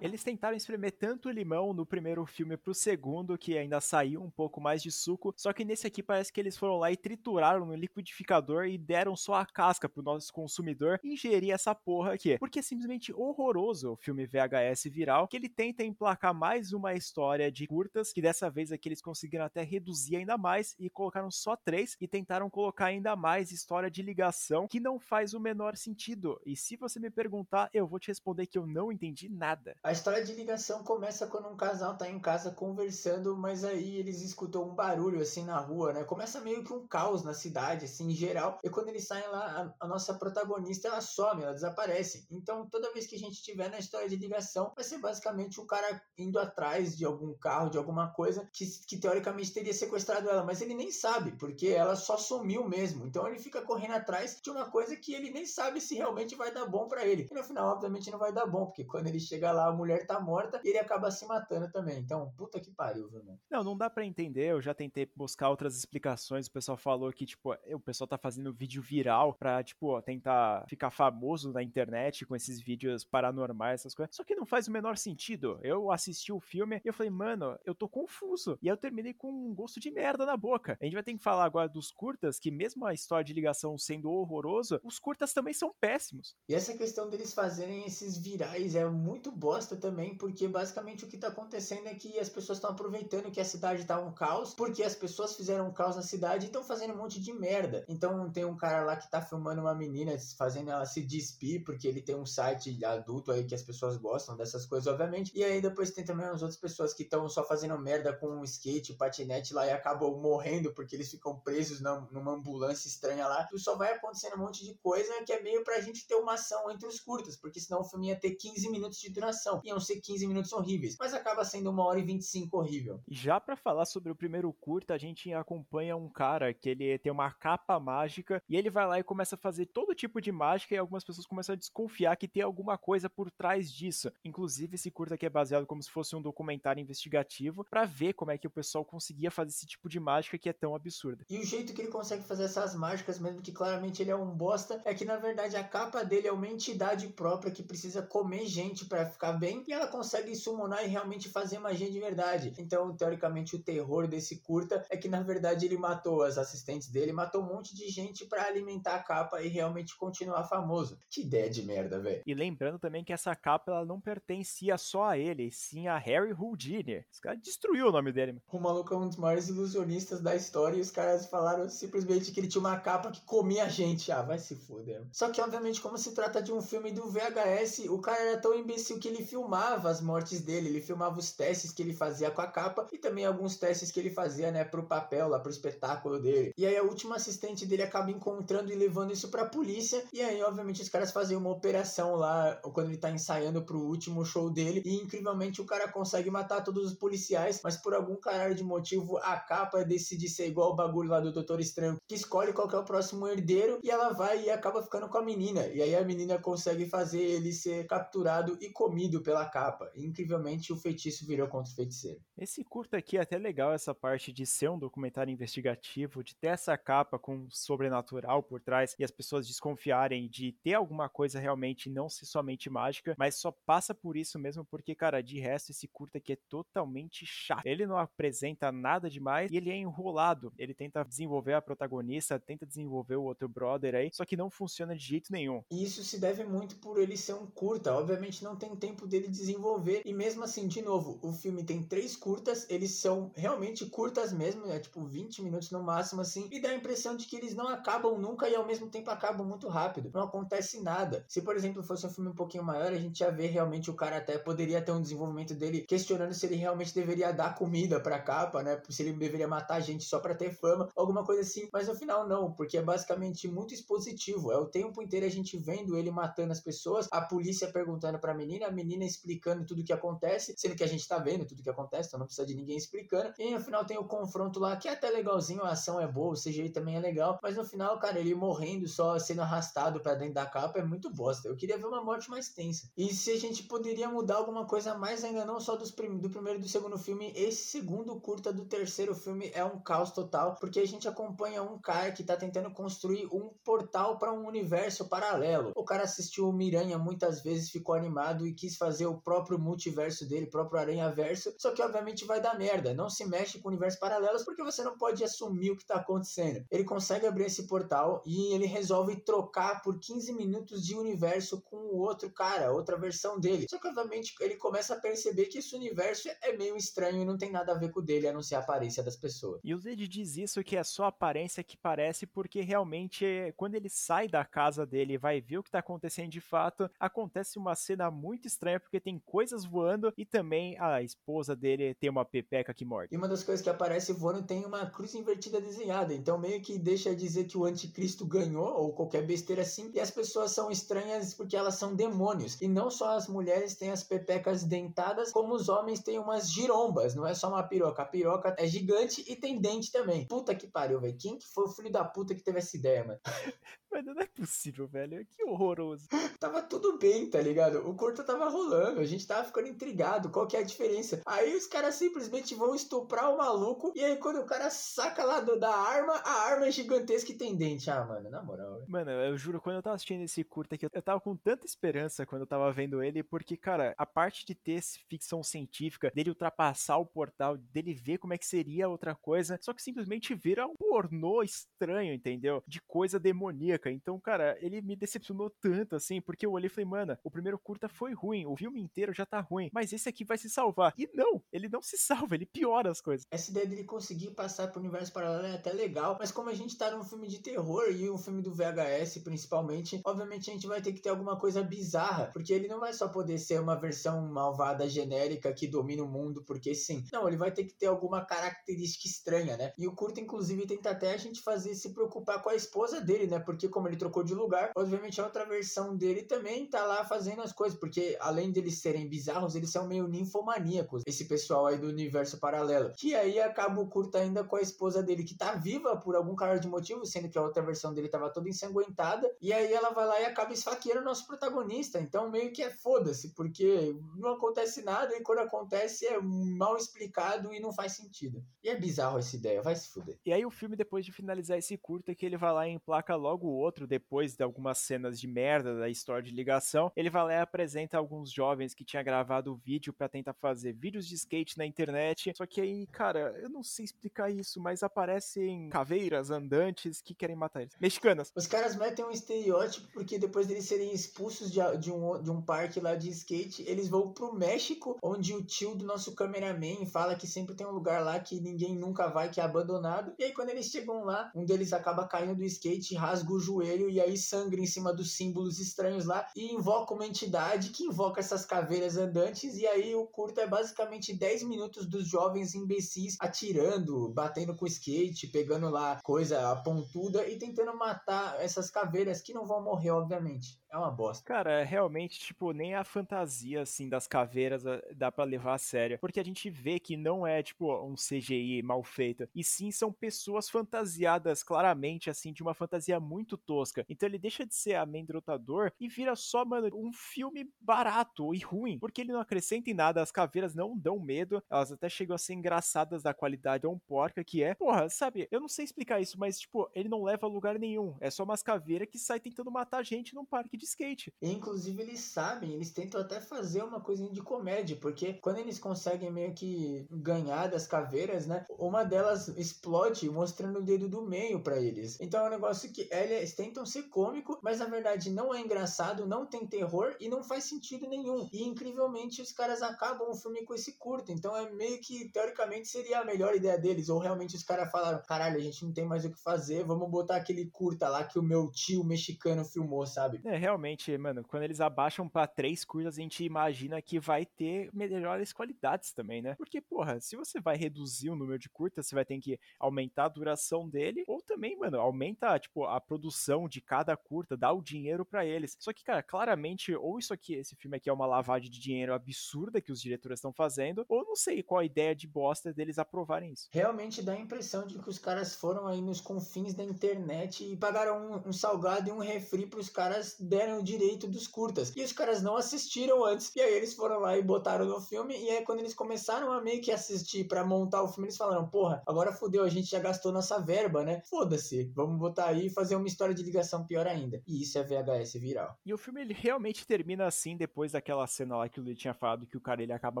Eles tentaram espremer tanto limão no primeiro filme pro segundo, que ainda saiu um pouco mais de suco, só que nesse aqui parece que eles foram lá e trituraram no liquidificador e deram só a casca pro nosso consumidor ingerir essa porra aqui. Porque é simplesmente horroroso o filme VHS viral, que ele tenta emplacar mais uma história de curtas, que dessa vez aqui eles conseguiram até reduzir ainda mais e colocaram só três e tentaram colocar ainda mais história de ligação, que não faz o menor sentido. E se você me perguntar, eu vou te responder que eu não entendi nada. A história de ligação começa quando um casal tá em casa conversando, mas aí eles escutam um barulho assim na rua, né? Começa meio que um caos na cidade, assim, em geral. E quando eles saem lá, a, a nossa protagonista ela some, ela desaparece. Então toda vez que a gente tiver na história de ligação, vai ser basicamente um cara indo atrás de algum carro, de alguma coisa que, que teoricamente teria sequestrado ela, mas ele nem sabe, porque ela só sumiu mesmo. Então ele fica correndo atrás de uma coisa que ele nem sabe se realmente vai dar bom para ele. E no final, obviamente, não vai dar bom, porque quando ele chega lá, mulher tá morta e ele acaba se matando também. Então, puta que pariu, viu, mano? Não, não dá para entender. Eu já tentei buscar outras explicações. O pessoal falou que, tipo, o pessoal tá fazendo vídeo viral pra, tipo, tentar ficar famoso na internet com esses vídeos paranormais, essas coisas. Só que não faz o menor sentido. Eu assisti o filme e eu falei, mano, eu tô confuso. E aí eu terminei com um gosto de merda na boca. A gente vai ter que falar agora dos curtas, que mesmo a história de ligação sendo horrorosa, os curtas também são péssimos. E essa questão deles fazerem esses virais é muito bosta também, porque basicamente o que tá acontecendo é que as pessoas estão aproveitando que a cidade tá um caos, porque as pessoas fizeram um caos na cidade e estão fazendo um monte de merda. Então tem um cara lá que tá filmando uma menina, fazendo ela se despir, porque ele tem um site adulto aí que as pessoas gostam dessas coisas, obviamente. E aí depois tem também as outras pessoas que estão só fazendo merda com um skate, patinete lá e acabam morrendo porque eles ficam presos numa ambulância estranha lá. E só vai acontecendo um monte de coisa que é meio pra gente ter uma ação entre os curtas, porque senão o filme ia ter 15 minutos de duração. Iam ser 15 minutos horríveis, mas acaba sendo uma hora e 25 horrível. E já para falar sobre o primeiro curta, a gente acompanha um cara que ele tem uma capa mágica e ele vai lá e começa a fazer todo tipo de mágica e algumas pessoas começam a desconfiar que tem alguma coisa por trás disso. Inclusive esse curta aqui é baseado como se fosse um documentário investigativo para ver como é que o pessoal conseguia fazer esse tipo de mágica que é tão absurda. E o jeito que ele consegue fazer essas mágicas, mesmo que claramente ele é um bosta, é que na verdade a capa dele é uma entidade própria que precisa comer gente para ficar bem e ela consegue summonar e realmente fazer magia de verdade. Então, teoricamente, o terror desse curta é que na verdade ele matou as assistentes dele, matou um monte de gente para alimentar a capa e realmente continuar famoso. Que ideia de merda, velho. E lembrando também que essa capa ela não pertencia só a ele, sim a Harry Houdini. Esse cara destruiu o nome dele. Mano. O maluco é um dos maiores ilusionistas da história e os caras falaram simplesmente que ele tinha uma capa que comia a gente. Ah, vai se fuder. Só que, obviamente, como se trata de um filme do VHS, o cara era tão imbecil que ele filmava as mortes dele, ele filmava os testes que ele fazia com a capa e também alguns testes que ele fazia, né, pro papel lá, pro espetáculo dele. E aí a última assistente dele acaba encontrando e levando isso pra polícia. E aí, obviamente, os caras fazem uma operação lá quando ele tá ensaiando pro último show dele. E incrivelmente o cara consegue matar todos os policiais, mas por algum caralho de motivo a capa decide ser igual o bagulho lá do Doutor Estranho, que escolhe qual que é o próximo herdeiro e ela vai e acaba ficando com a menina. E aí a menina consegue fazer ele ser capturado e comido pela capa. E, incrivelmente o feitiço virou contra o feiticeiro. Esse curto aqui é até legal essa parte de ser um documentário investigativo, de ter essa capa com sobrenatural por trás e as pessoas desconfiarem de ter alguma coisa realmente não ser somente mágica, mas só passa por isso mesmo porque, cara, de resto esse curto aqui é totalmente chato. Ele não apresenta nada demais e ele é enrolado. Ele tenta desenvolver a protagonista, tenta desenvolver o outro brother aí, só que não funciona de jeito nenhum. E isso se deve muito por ele ser um curta. Obviamente não tem tempo dele desenvolver. E mesmo assim, de novo, o filme tem três curtas, eles são realmente curtas mesmo, né? Tipo 20 minutos no máximo, assim. E dá a impressão de que eles não acabam nunca e ao mesmo tempo acabam muito rápido. Não acontece nada. Se, por exemplo, fosse um filme um pouquinho maior, a gente ia ver realmente o cara até poderia ter um desenvolvimento dele questionando se ele realmente deveria dar comida pra capa, né? Se ele deveria matar gente só pra ter fama, alguma coisa assim. Mas no final não, porque é basicamente muito expositivo. É o tempo inteiro a gente vendo ele matando as pessoas, a polícia perguntando pra menina, a menina explicando tudo o que acontece, sendo que a gente tá vendo tudo o que acontece, então não precisa de ninguém explicando. E no final tem o confronto lá, que é até legalzinho, a ação é boa, o CGI também é legal, mas no final, cara, ele morrendo só sendo arrastado para dentro da capa é muito bosta. Eu queria ver uma morte mais tensa. E se a gente poderia mudar alguma coisa mais ainda não só dos prim do primeiro e do segundo filme, esse segundo curta do terceiro filme é um caos total, porque a gente acompanha um cara que tá tentando construir um portal para um universo paralelo. O cara assistiu o Miranha muitas vezes, ficou animado e quis fazer o próprio multiverso dele, próprio Aranha Verso, só que obviamente vai dar merda. Não se mexe com universos paralelos porque você não pode assumir o que tá acontecendo. Ele consegue abrir esse portal e ele resolve trocar por 15 minutos de universo com o outro cara, outra versão dele. Só que obviamente ele começa a perceber que esse universo é meio estranho e não tem nada a ver com o dele, a não ser a aparência das pessoas. E o Zed diz isso que é só aparência que parece, porque realmente quando ele sai da casa dele e vai ver o que tá acontecendo de fato, acontece uma cena muito estranha porque tem coisas voando e também a esposa dele tem uma pepeca que morde. E uma das coisas que aparece voando tem uma cruz invertida desenhada, então meio que deixa dizer que o anticristo ganhou ou qualquer besteira assim, e as pessoas são estranhas porque elas são demônios. E não só as mulheres têm as pepecas dentadas, como os homens têm umas girombas, não é só uma piroca. A piroca é gigante e tem dente também. Puta que pariu, velho. Quem que foi o filho da puta que teve essa ideia, mano? Mas não é possível, velho. Que horroroso. tava tudo bem, tá ligado? O curto tava rolando, a gente tava ficando intrigado. Qual que é a diferença? Aí os caras simplesmente vão estuprar o maluco. E aí, quando o cara saca lá do, da arma, a arma é gigantesca e tem dente. Ah, mano, na moral. Véio. Mano, eu juro, quando eu tava assistindo esse curto aqui, eu tava com tanta esperança quando eu tava vendo ele, porque, cara, a parte de ter ficção científica, dele ultrapassar o portal, dele ver como é que seria outra coisa, só que simplesmente vira um pornô estranho, entendeu? De coisa demoníaca então, cara, ele me decepcionou tanto, assim, porque eu olhei e falei, mano, o primeiro curta foi ruim, o filme inteiro já tá ruim, mas esse aqui vai se salvar. E não, ele não se salva, ele piora as coisas. Essa ideia dele conseguir passar pro universo paralelo é até legal, mas como a gente tá num filme de terror e um filme do VHS, principalmente, obviamente a gente vai ter que ter alguma coisa bizarra, porque ele não vai só poder ser uma versão malvada genérica que domina o mundo, porque sim. Não, ele vai ter que ter alguma característica estranha, né? E o curto, inclusive, tenta até a gente fazer se preocupar com a esposa dele, né? Porque como ele trocou de lugar, obviamente a outra versão dele também tá lá fazendo as coisas, porque além deles serem bizarros, eles são meio ninfomaníacos, esse pessoal aí do universo paralelo. Que aí acaba o curto ainda com a esposa dele, que tá viva por algum cara de motivo, sendo que a outra versão dele tava toda ensanguentada, e aí ela vai lá e acaba esfaqueando o nosso protagonista. Então meio que é foda-se, porque não acontece nada e quando acontece é mal explicado e não faz sentido. E é bizarro essa ideia, vai se fuder. E aí o filme, depois de finalizar esse curto, é que ele vai lá e emplaca logo outro, depois de algumas cenas de merda da história de ligação, ele vai lá e apresenta alguns jovens que tinha gravado o vídeo para tentar fazer vídeos de skate na internet. Só que aí, cara, eu não sei explicar isso, mas aparecem caveiras andantes que querem matar eles. Mexicanas. Os caras metem um estereótipo porque depois deles serem expulsos de, de, um, de um parque lá de skate, eles vão pro México, onde o tio do nosso cameraman fala que sempre tem um lugar lá que ninguém nunca vai, que é abandonado. E aí, quando eles chegam lá, um deles acaba caindo do skate, rasga o joelho e aí sangra em cima dos símbolos estranhos lá e invoca uma entidade que invoca essas caveiras andantes e aí o curto é basicamente 10 minutos dos jovens imbecis atirando, batendo com skate, pegando lá coisa pontuda e tentando matar essas caveiras que não vão morrer, obviamente. É uma bosta. Cara, realmente, tipo, nem a fantasia, assim, das caveiras eh, dá para levar a sério. Porque a gente vê que não é, tipo, um CGI mal feito. E sim, são pessoas fantasiadas claramente, assim, de uma fantasia muito tosca. Então ele deixa de ser amedrontador e vira só, mano, um filme barato e ruim. Porque ele não acrescenta em nada, as caveiras não dão medo. Elas até chegam a ser engraçadas da qualidade um porca que é. Porra, sabe, eu não sei explicar isso, mas, tipo, ele não leva a lugar nenhum. É só umas caveiras que saem tentando matar gente num parque de skate. Inclusive, eles sabem, eles tentam até fazer uma coisinha de comédia, porque quando eles conseguem meio que ganhar das caveiras, né? Uma delas explode mostrando o dedo do meio para eles. Então é um negócio que eles tentam ser cômico, mas na verdade não é engraçado, não tem terror e não faz sentido nenhum. E incrivelmente os caras acabam o filme com esse curto. Então é meio que teoricamente seria a melhor ideia deles. Ou realmente os caras falaram: caralho, a gente não tem mais o que fazer, vamos botar aquele curta lá que o meu tio mexicano filmou, sabe? É, realmente, mano, quando eles abaixam para três curtas, a gente imagina que vai ter melhores qualidades também, né? Porque, porra, se você vai reduzir o número de curtas, você vai ter que aumentar a duração dele, ou também, mano, aumenta, tipo, a produção de cada curta, dá o dinheiro para eles. Só que, cara, claramente, ou isso aqui, esse filme aqui é uma lavagem de dinheiro absurda que os diretores estão fazendo, ou não sei qual a ideia de bosta deles aprovarem isso. Realmente dá a impressão de que os caras foram aí nos confins da internet e pagaram um, um salgado e um refri pros caras deram o direito dos curtas. E os caras não assistiram antes. E aí eles foram lá e botaram no filme. E aí quando eles começaram a meio que assistir para montar o filme, eles falaram: Porra, agora fodeu, a gente já gastou nossa verba, né? Foda-se, vamos botar aí e fazer uma história de ligação pior ainda. E isso é VHS viral. E o filme ele realmente termina assim depois daquela cena lá que o Lee tinha falado que o cara ele acaba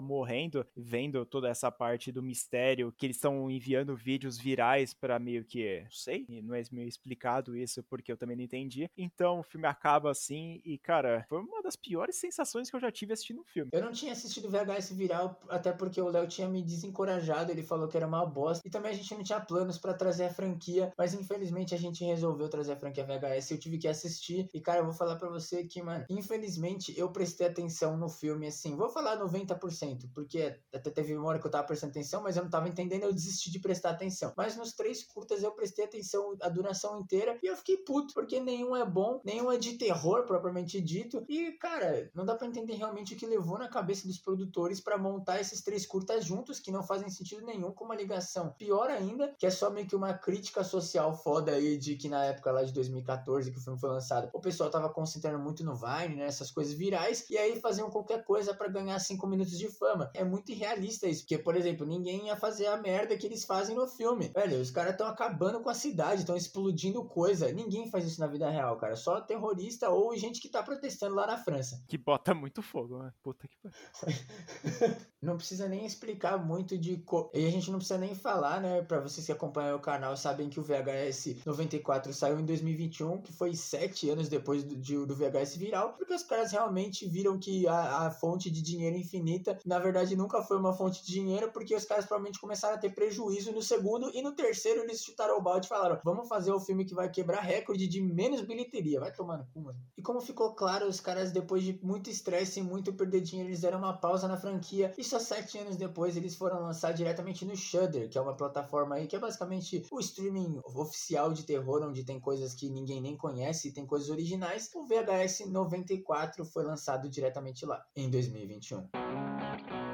morrendo, vendo toda essa parte do mistério, que eles estão enviando vídeos virais para meio que, não sei, não é meio explicado isso porque eu também não entendi. Então o filme acaba assim e, cara, foi uma das piores sensações que eu já tive assistindo um filme. Eu não tinha assistido VHS Viral, até porque o Léo tinha me desencorajado, ele falou que era uma bosta. E também a gente não tinha planos para trazer a franquia, mas infelizmente a gente resolveu trazer a franquia VHS. Eu tive que assistir. E cara, eu vou falar para você que, mano, infelizmente eu prestei atenção no filme assim. Vou falar 90%, porque até teve uma hora que eu tava prestando atenção, mas eu não tava entendendo, eu desisti de prestar atenção. Mas nos três curtas eu prestei atenção a duração inteira e eu fiquei puto, porque nenhum é bom, nenhum é de terror propriamente dito. E, cara, não dá para entender realmente o que levou na cabeça dos produtores para montar esses três curtas juntos, que não fazem sentido nenhum, com uma ligação pior ainda, que é só meio que uma crítica social foda aí de que na época lá de 2014 que o filme foi lançado, o pessoal tava concentrando muito no Vine, né, essas coisas virais, e aí faziam qualquer coisa para ganhar cinco minutos de fama. É muito irrealista isso, porque, por exemplo, ninguém ia fazer a merda que eles fazem no filme. Velho, os caras estão acabando com a cidade, estão explodindo coisa. Ninguém faz isso na vida real, cara. Só terrorista ou gente que tá protestando lá na França. Que bota muito fogo, né? Puta que Não precisa nem explicar muito de. Co... E a gente não precisa nem falar, né? Pra vocês que acompanham o canal, sabem que o VHS 94 saiu em 2021, que foi sete anos depois do, do VHS viral, porque os caras realmente viram que a, a fonte de dinheiro infinita, na verdade, nunca foi uma fonte de dinheiro, porque os caras provavelmente começaram a ter prejuízo no segundo e no terceiro eles chutaram o balde e falaram: vamos fazer o filme que vai quebrar recorde de menos bilheteria. Vai tomar cu, mano. E como ficou claro, os caras, depois de muito estresse e muito perder dinheiro, eles deram uma pausa na franquia e só sete anos depois eles foram lançar diretamente no Shudder, que é uma plataforma aí que é basicamente o streaming oficial de terror, onde tem coisas que ninguém nem conhece e tem coisas originais. O VHS 94 foi lançado diretamente lá, em 2021.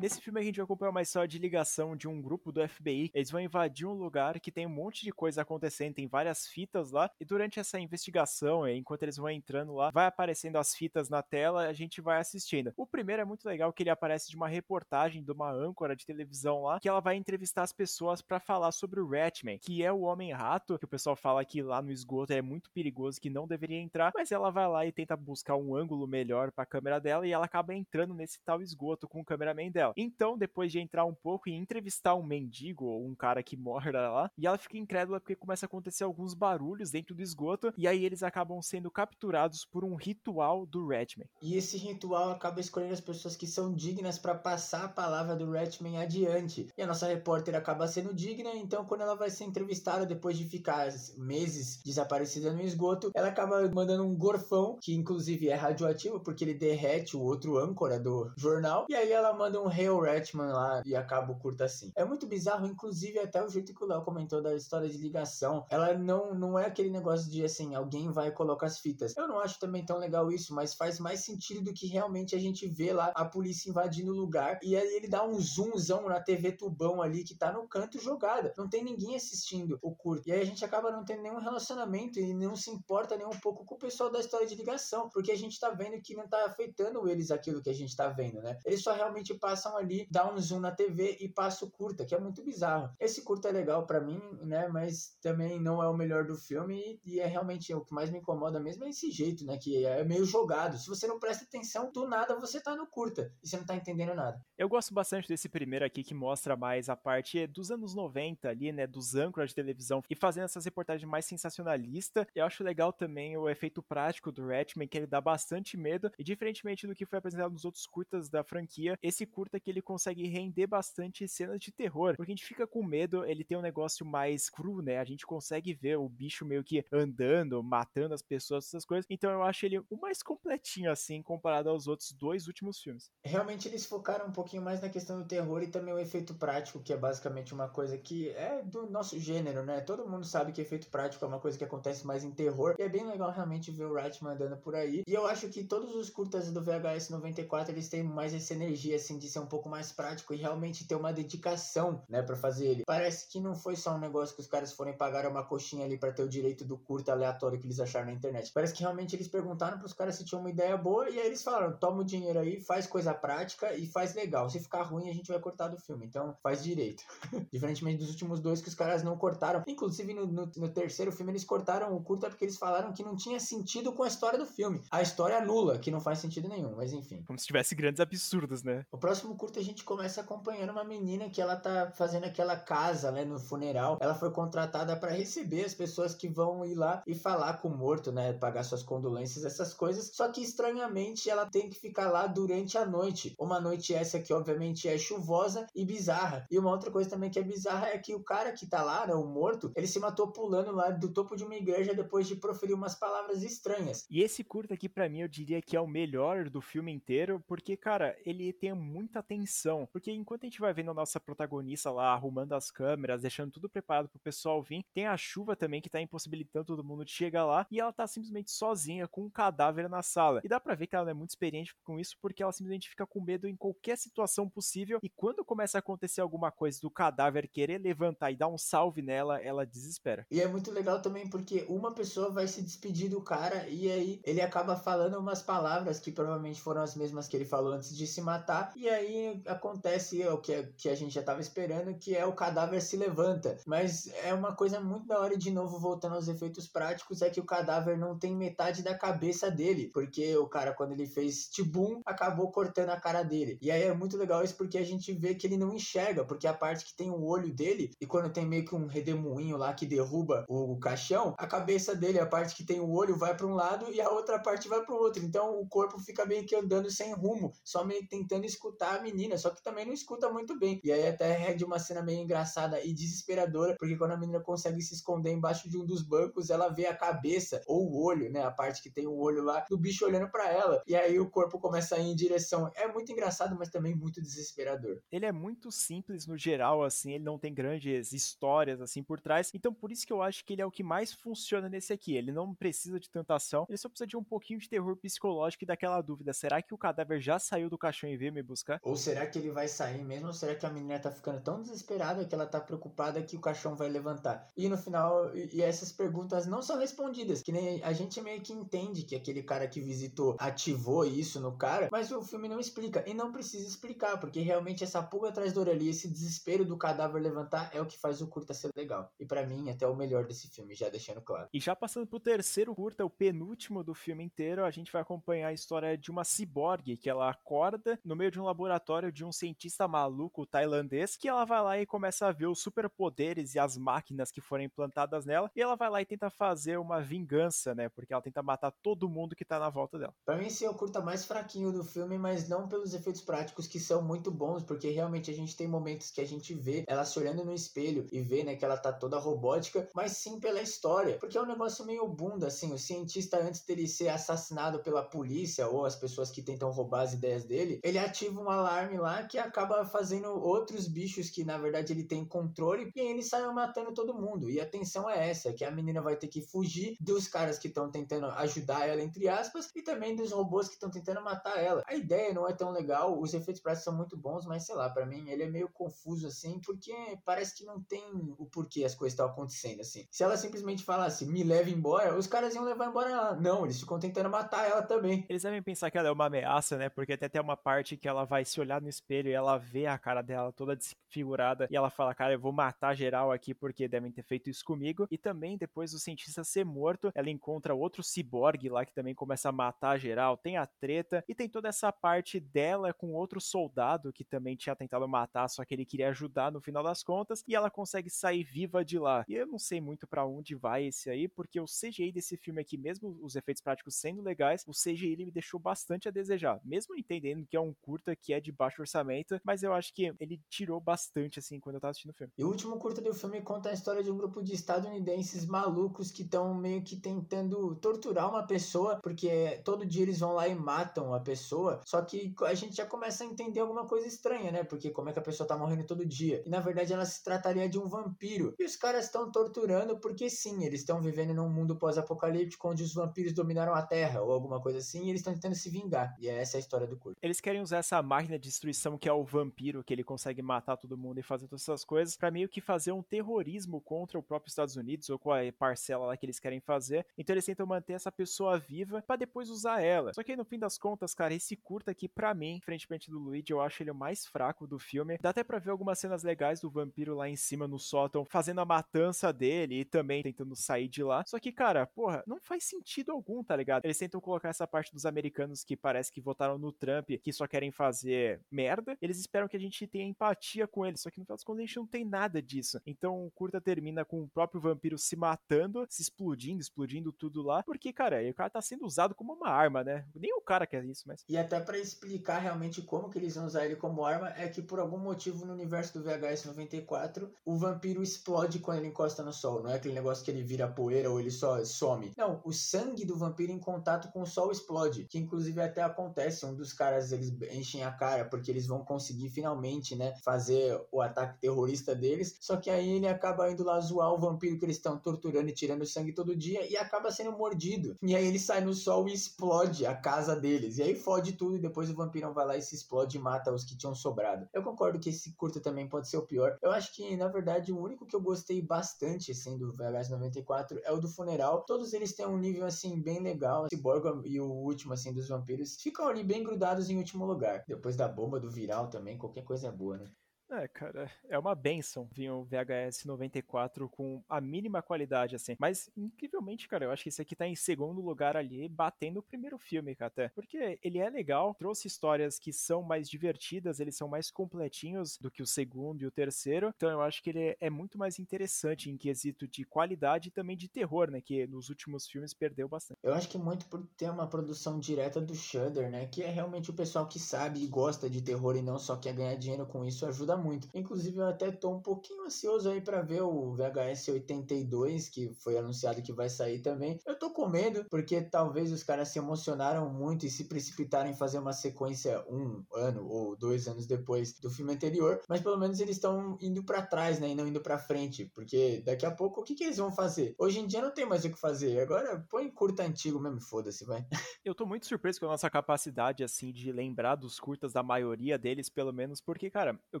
Nesse filme a gente vai acompanhar uma história de ligação de um grupo do FBI. Eles vão invadir um lugar que tem um monte de coisa acontecendo, tem várias fitas lá, e durante essa investigação, é, enquanto eles vão entrando lá, vai aparecendo as fitas na tela, a gente vai assistindo. O primeiro é muito legal que ele aparece de uma reportagem de uma âncora de televisão lá, que ela vai entrevistar as pessoas para falar sobre o Ratman, que é o homem-rato, que o pessoal fala que lá no esgoto é muito perigoso, que não deveria entrar, mas ela vai lá e tenta buscar um ângulo melhor para a câmera dela e ela acaba entrando nesse tal esgoto com o cameraman dela Então, depois de entrar um pouco e entrevistar um mendigo ou um cara que mora lá, e ela fica incrédula porque começa a acontecer alguns barulhos dentro do esgoto, e aí eles acabam sendo capturados por um ritual do Ratman. E esse ritual acaba escolhendo as pessoas que são dignas para passar a palavra do Ratman adiante. E a nossa repórter acaba sendo digna, então quando ela vai ser entrevistada depois de ficar meses desaparecida no esgoto, ela acaba mandando um gorfão, que inclusive é radioativo porque ele derrete o outro âncora do jornal, e aí ela manda um Hail Ratchman lá e acaba o curto assim. É muito bizarro, inclusive até o jeito que o Léo comentou da história de ligação. Ela não, não é aquele negócio de assim, alguém vai colocar as fitas. Eu não acho também tão legal isso, mas faz mais sentido do que realmente a gente vê lá a polícia invadindo o lugar e aí ele dá um zoomzão na TV tubão ali que tá no canto jogada. Não tem ninguém assistindo o curto. E aí a gente acaba não tendo nenhum relacionamento e não se importa nem um pouco com o pessoal da história de ligação, porque a gente tá vendo que não tá afetando eles aquilo que a gente tá vendo, né? Eles só realmente passam passam ali, dá um zoom na TV e passa o curta, que é muito bizarro. Esse curta é legal para mim, né? Mas também não é o melhor do filme e, é realmente o que mais me incomoda mesmo é esse jeito, né? Que é meio jogado. Se você não presta atenção, do nada você tá no curta e você não tá entendendo nada. Eu gosto bastante desse primeiro aqui que mostra mais a parte dos anos 90 ali, né? Dos âncoras de televisão e fazendo essas reportagens mais sensacionalistas. Eu acho legal também o efeito prático do Ratman, que ele dá bastante medo e diferentemente do que foi apresentado nos outros curtas da franquia, esse curta que ele consegue render bastante cenas de terror, porque a gente fica com medo, ele tem um negócio mais cru, né? A gente consegue ver o bicho meio que andando, matando as pessoas, essas coisas. Então eu acho ele o mais completinho assim comparado aos outros dois últimos filmes. Realmente eles focaram um pouquinho mais na questão do terror e também o efeito prático, que é basicamente uma coisa que é do nosso gênero, né? Todo mundo sabe que efeito prático é uma coisa que acontece mais em terror. E é bem legal realmente ver o Wright mandando por aí. E eu acho que todos os curtas do VHS 94 eles têm mais essa energia assim de ser um pouco mais prático e realmente ter uma dedicação, né, para fazer ele. Parece que não foi só um negócio que os caras foram pagar uma coxinha ali para ter o direito do curto aleatório que eles acharam na internet. Parece que realmente eles perguntaram pros caras se tinham uma ideia boa e aí eles falaram: toma o dinheiro aí, faz coisa prática e faz legal. Se ficar ruim, a gente vai cortar do filme. Então faz direito. Diferentemente dos últimos dois que os caras não cortaram. Inclusive no, no, no terceiro filme eles cortaram o curta porque eles falaram que não tinha sentido com a história do filme. A história nula, que não faz sentido nenhum, mas enfim. Como se tivesse grandes absurdos, né? O próximo curta a gente começa acompanhando uma menina que ela tá fazendo aquela casa, né, no funeral. Ela foi contratada para receber as pessoas que vão ir lá e falar com o morto, né, pagar suas condolências, essas coisas. Só que estranhamente ela tem que ficar lá durante a noite. Uma noite essa que obviamente é chuvosa e bizarra. E uma outra coisa também que é bizarra é que o cara que tá lá, né, o morto, ele se matou pulando lá do topo de uma igreja depois de proferir umas palavras estranhas. E esse curta aqui para mim eu diria que é o melhor do filme inteiro, porque cara, ele tem muita tensão, porque enquanto a gente vai vendo a nossa protagonista lá arrumando as câmeras, deixando tudo preparado pro pessoal vir, tem a chuva também que tá impossibilitando todo mundo de chegar lá e ela tá simplesmente sozinha com um cadáver na sala. E dá para ver que ela não é muito experiente com isso porque ela simplesmente fica com medo em qualquer situação possível e quando começa a acontecer alguma coisa do cadáver querer levantar e dar um salve nela, ela desespera. E é muito legal também porque uma pessoa vai se despedir do cara e aí ele acaba falando umas palavras que provavelmente foram as mesmas que ele falou antes de se matar e aí acontece o que, que a gente já tava esperando, que é o cadáver se levanta. Mas é uma coisa muito da hora de novo voltando aos efeitos práticos é que o cadáver não tem metade da cabeça dele, porque o cara quando ele fez tibum acabou cortando a cara dele. E aí é muito legal isso porque a gente vê que ele não enxerga, porque a parte que tem o olho dele e quando tem meio que um redemoinho lá que derruba o caixão, a cabeça dele, a parte que tem o olho vai para um lado e a outra parte vai para o outro. Então o corpo fica meio que andando sem rumo, só meio que tentando escutar menina, só que também não escuta muito bem. E aí até é de uma cena meio engraçada e desesperadora, porque quando a menina consegue se esconder embaixo de um dos bancos, ela vê a cabeça ou o olho, né, a parte que tem o olho lá do bicho olhando para ela. E aí o corpo começa a ir em direção. É muito engraçado, mas também muito desesperador. Ele é muito simples no geral, assim, ele não tem grandes histórias assim por trás. Então por isso que eu acho que ele é o que mais funciona nesse aqui. Ele não precisa de tanta ação, ele só precisa de um pouquinho de terror psicológico e daquela dúvida: será que o cadáver já saiu do caixão e veio me buscar? Ou será que ele vai sair mesmo? Ou será que a menina tá ficando tão desesperada que ela tá preocupada que o caixão vai levantar? E no final, e essas perguntas não são respondidas, que nem a gente meio que entende que aquele cara que visitou ativou isso no cara, mas o filme não explica e não precisa explicar, porque realmente essa pulga atrás da orelha, esse desespero do cadáver levantar é o que faz o curta ser legal. E para mim, até o melhor desse filme, já deixando claro. E já passando pro terceiro curta, o penúltimo do filme inteiro, a gente vai acompanhar a história de uma ciborgue que ela acorda no meio de um laboratório de um cientista maluco tailandês, que ela vai lá e começa a ver os superpoderes e as máquinas que foram implantadas nela, e ela vai lá e tenta fazer uma vingança, né? Porque ela tenta matar todo mundo que tá na volta dela. Pra mim, esse é o curta mais fraquinho do filme, mas não pelos efeitos práticos que são muito bons, porque realmente a gente tem momentos que a gente vê ela se olhando no espelho e vê, né, que ela tá toda robótica, mas sim pela história, porque é um negócio meio bunda, assim, o cientista antes dele ser assassinado pela polícia ou as pessoas que tentam roubar as ideias dele, ele ativa um alarme lá que acaba fazendo outros bichos que na verdade ele tem controle e ele sai matando todo mundo. E a tensão é essa, que a menina vai ter que fugir dos caras que estão tentando ajudar ela entre aspas e também dos robôs que estão tentando matar ela. A ideia não é tão legal, os efeitos práticos são muito bons, mas sei lá, para mim ele é meio confuso assim, porque parece que não tem o porquê as coisas estão acontecendo assim. Se ela simplesmente falasse me leve embora, os caras iam levar embora ela. Não, eles ficam tentando matar ela também. Eles devem pensar que ela é uma ameaça, né? Porque até tem uma parte que ela vai se olhar no espelho e ela vê a cara dela toda desfigurada e ela fala, cara, eu vou matar geral aqui porque devem ter feito isso comigo. E também depois do cientista ser morto, ela encontra outro ciborgue lá que também começa a matar geral. Tem a treta e tem toda essa parte dela com outro soldado que também tinha tentado matar, só que ele queria ajudar no final das contas e ela consegue sair viva de lá. E eu não sei muito para onde vai esse aí, porque o CGI desse filme aqui, mesmo os efeitos práticos sendo legais, o CGI me deixou bastante a desejar. Mesmo entendendo que é um curta que é de baixo orçamento, mas eu acho que ele tirou bastante assim quando eu tava assistindo o filme. E o último curta do filme conta a história de um grupo de estadunidenses malucos que estão meio que tentando torturar uma pessoa, porque todo dia eles vão lá e matam a pessoa. Só que a gente já começa a entender alguma coisa estranha, né? Porque como é que a pessoa tá morrendo todo dia? E na verdade ela se trataria de um vampiro. E os caras estão torturando porque sim, eles estão vivendo num mundo pós-apocalíptico onde os vampiros dominaram a Terra ou alguma coisa assim, e eles estão tentando se vingar. E essa é a história do curto. Eles querem usar essa máquina de destruição que é o vampiro, que ele consegue matar todo mundo e fazer todas essas coisas, para meio que fazer um terrorismo contra o próprio Estados Unidos ou com a parcela lá que eles querem fazer. Então eles tentam manter essa pessoa viva para depois usar ela. Só que no fim das contas, cara, esse curta aqui para mim, frente do Luigi, eu acho ele o mais fraco do filme. Dá até para ver algumas cenas legais do vampiro lá em cima no sótão, fazendo a matança dele e também tentando sair de lá. Só que, cara, porra, não faz sentido algum, tá ligado? Eles tentam colocar essa parte dos americanos que parece que votaram no Trump, que só querem fazer é merda, eles esperam que a gente tenha empatia com eles, só que no final das contas a gente não tem nada disso. Então o curta termina com o próprio vampiro se matando, se explodindo, explodindo tudo lá, porque, cara, o cara tá sendo usado como uma arma, né? Nem o cara quer isso, mas. E até para explicar realmente como que eles vão usar ele como arma, é que por algum motivo no universo do VHS 94, o vampiro explode quando ele encosta no sol. Não é aquele negócio que ele vira poeira ou ele só some. Não, o sangue do vampiro em contato com o sol explode. Que inclusive até acontece. Um dos caras eles enchem a cara porque eles vão conseguir finalmente, né, fazer o ataque terrorista deles. Só que aí ele acaba indo lá zoar o vampiro que eles estão torturando e tirando sangue todo dia e acaba sendo mordido. E aí ele sai no sol e explode a casa deles. E aí fode tudo e depois o vampirão vai lá e se explode e mata os que tinham sobrado. Eu concordo que esse curta também pode ser o pior. Eu acho que, na verdade, o único que eu gostei bastante, assim, do VHS 94 é o do funeral. Todos eles têm um nível, assim, bem legal. O Cyborg e o último, assim, dos vampiros ficam ali bem grudados em último lugar. Depois da bomba do viral também, qualquer coisa é boa, né? É, cara, é uma benção vir um VHS 94 com a mínima qualidade, assim. Mas, incrivelmente, cara, eu acho que esse aqui tá em segundo lugar ali, batendo o primeiro filme, cara, até. Porque ele é legal, trouxe histórias que são mais divertidas, eles são mais completinhos do que o segundo e o terceiro. Então eu acho que ele é muito mais interessante em quesito de qualidade e também de terror, né? Que nos últimos filmes perdeu bastante. Eu acho que muito por ter uma produção direta do Shudder, né? Que é realmente o pessoal que sabe e gosta de terror e não só quer ganhar dinheiro com isso, ajuda muito. Inclusive, eu até tô um pouquinho ansioso aí para ver o VHS 82, que foi anunciado que vai sair também. Eu tô com medo, porque talvez os caras se emocionaram muito e se precipitaram em fazer uma sequência um ano ou dois anos depois do filme anterior, mas pelo menos eles estão indo para trás, né, e não indo para frente, porque daqui a pouco o que, que eles vão fazer? Hoje em dia não tem mais o que fazer, agora põe curta antigo mesmo, foda-se, vai. Eu tô muito surpreso com a nossa capacidade, assim, de lembrar dos curtas da maioria deles, pelo menos, porque, cara, o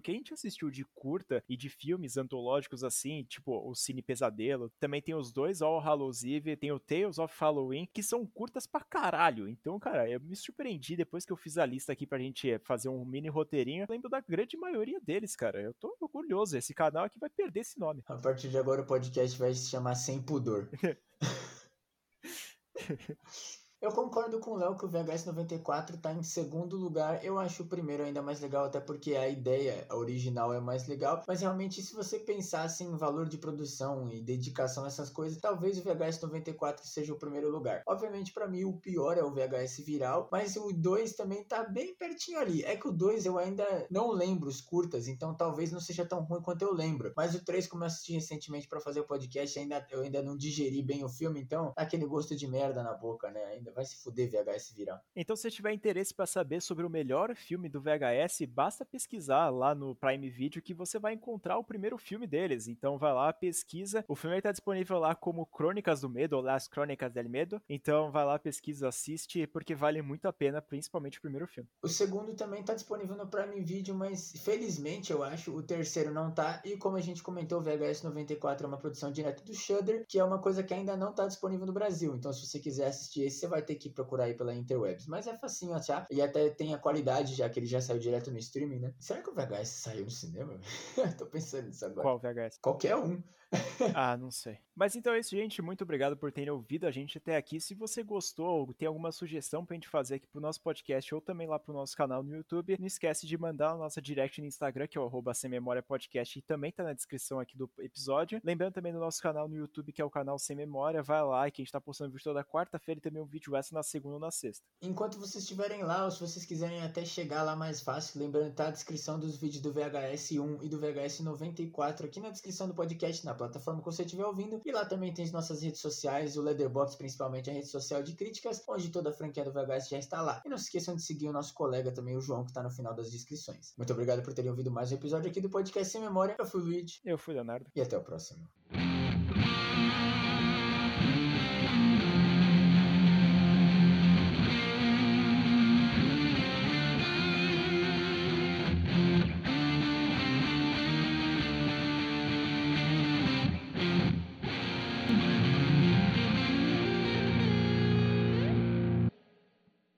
que a gente assistiu de curta e de filmes antológicos assim, tipo o Cine Pesadelo, também tem os dois All Hallows Eve, tem o Tales of Halloween, que são curtas pra caralho. Então, cara, eu me surpreendi depois que eu fiz a lista aqui pra gente fazer um mini roteirinho. Eu lembro da grande maioria deles, cara. Eu tô orgulhoso. Esse canal aqui vai perder esse nome. A partir de agora o podcast vai se chamar Sem Pudor. Eu concordo com o Léo que o VHS 94 está em segundo lugar. Eu acho o primeiro ainda mais legal, até porque a ideia original é mais legal. Mas realmente, se você pensasse em valor de produção e dedicação a essas coisas, talvez o VHS 94 seja o primeiro lugar. Obviamente, para mim, o pior é o VHS viral, mas o 2 também tá bem pertinho ali. É que o 2 eu ainda não lembro os curtas, então talvez não seja tão ruim quanto eu lembro. Mas o 3, como eu assisti recentemente para fazer o podcast, ainda, eu ainda não digeri bem o filme, então tá aquele gosto de merda na boca, né? Ainda vai se fuder VHS virar. Então, se tiver interesse para saber sobre o melhor filme do VHS, basta pesquisar lá no Prime Video que você vai encontrar o primeiro filme deles. Então, vai lá, pesquisa. O filme está disponível lá como Crônicas do Medo, ou Las Crônicas del Medo. Então, vai lá, pesquisa, assiste, porque vale muito a pena, principalmente o primeiro filme. O segundo também está disponível no Prime Video, mas felizmente, eu acho, o terceiro não tá. E como a gente comentou, o VHS 94 é uma produção direta do Shudder, que é uma coisa que ainda não está disponível no Brasil. Então, se você quiser assistir esse, você vai ter que procurar aí pela Interwebs. Mas é facinho achar. E até tem a qualidade, já que ele já saiu direto no streaming, né? Será que o VHS saiu no cinema? Tô pensando nisso agora. Qual VHS? Qualquer um. Ah, não sei. Mas então é isso, gente. Muito obrigado por terem ouvido a gente até aqui. Se você gostou ou tem alguma sugestão pra gente fazer aqui pro nosso podcast ou também lá pro nosso canal no YouTube, não esquece de mandar a nossa direct no Instagram, que é o Sem Memória Podcast, e também tá na descrição aqui do episódio. Lembrando também do nosso canal no YouTube, que é o canal Sem Memória. Vai lá, que a gente tá postando vídeo toda quarta-feira e também um vídeo essa na segunda ou na sexta. Enquanto vocês estiverem lá, ou se vocês quiserem até chegar lá mais fácil, lembrando tá a descrição dos vídeos do VHS 1 e do VHS 94 aqui na descrição do podcast, na plataforma que você estiver ouvindo. E lá também tem as nossas redes sociais, o Leatherbox, principalmente a rede social de críticas, onde toda a franquia do VHS já está lá. E não se esqueçam de seguir o nosso colega também, o João, que está no final das descrições. Muito obrigado por terem ouvido mais um episódio aqui do podcast Sem Memória. Eu fui o Luigi. Eu fui o Leonardo. E até o próximo.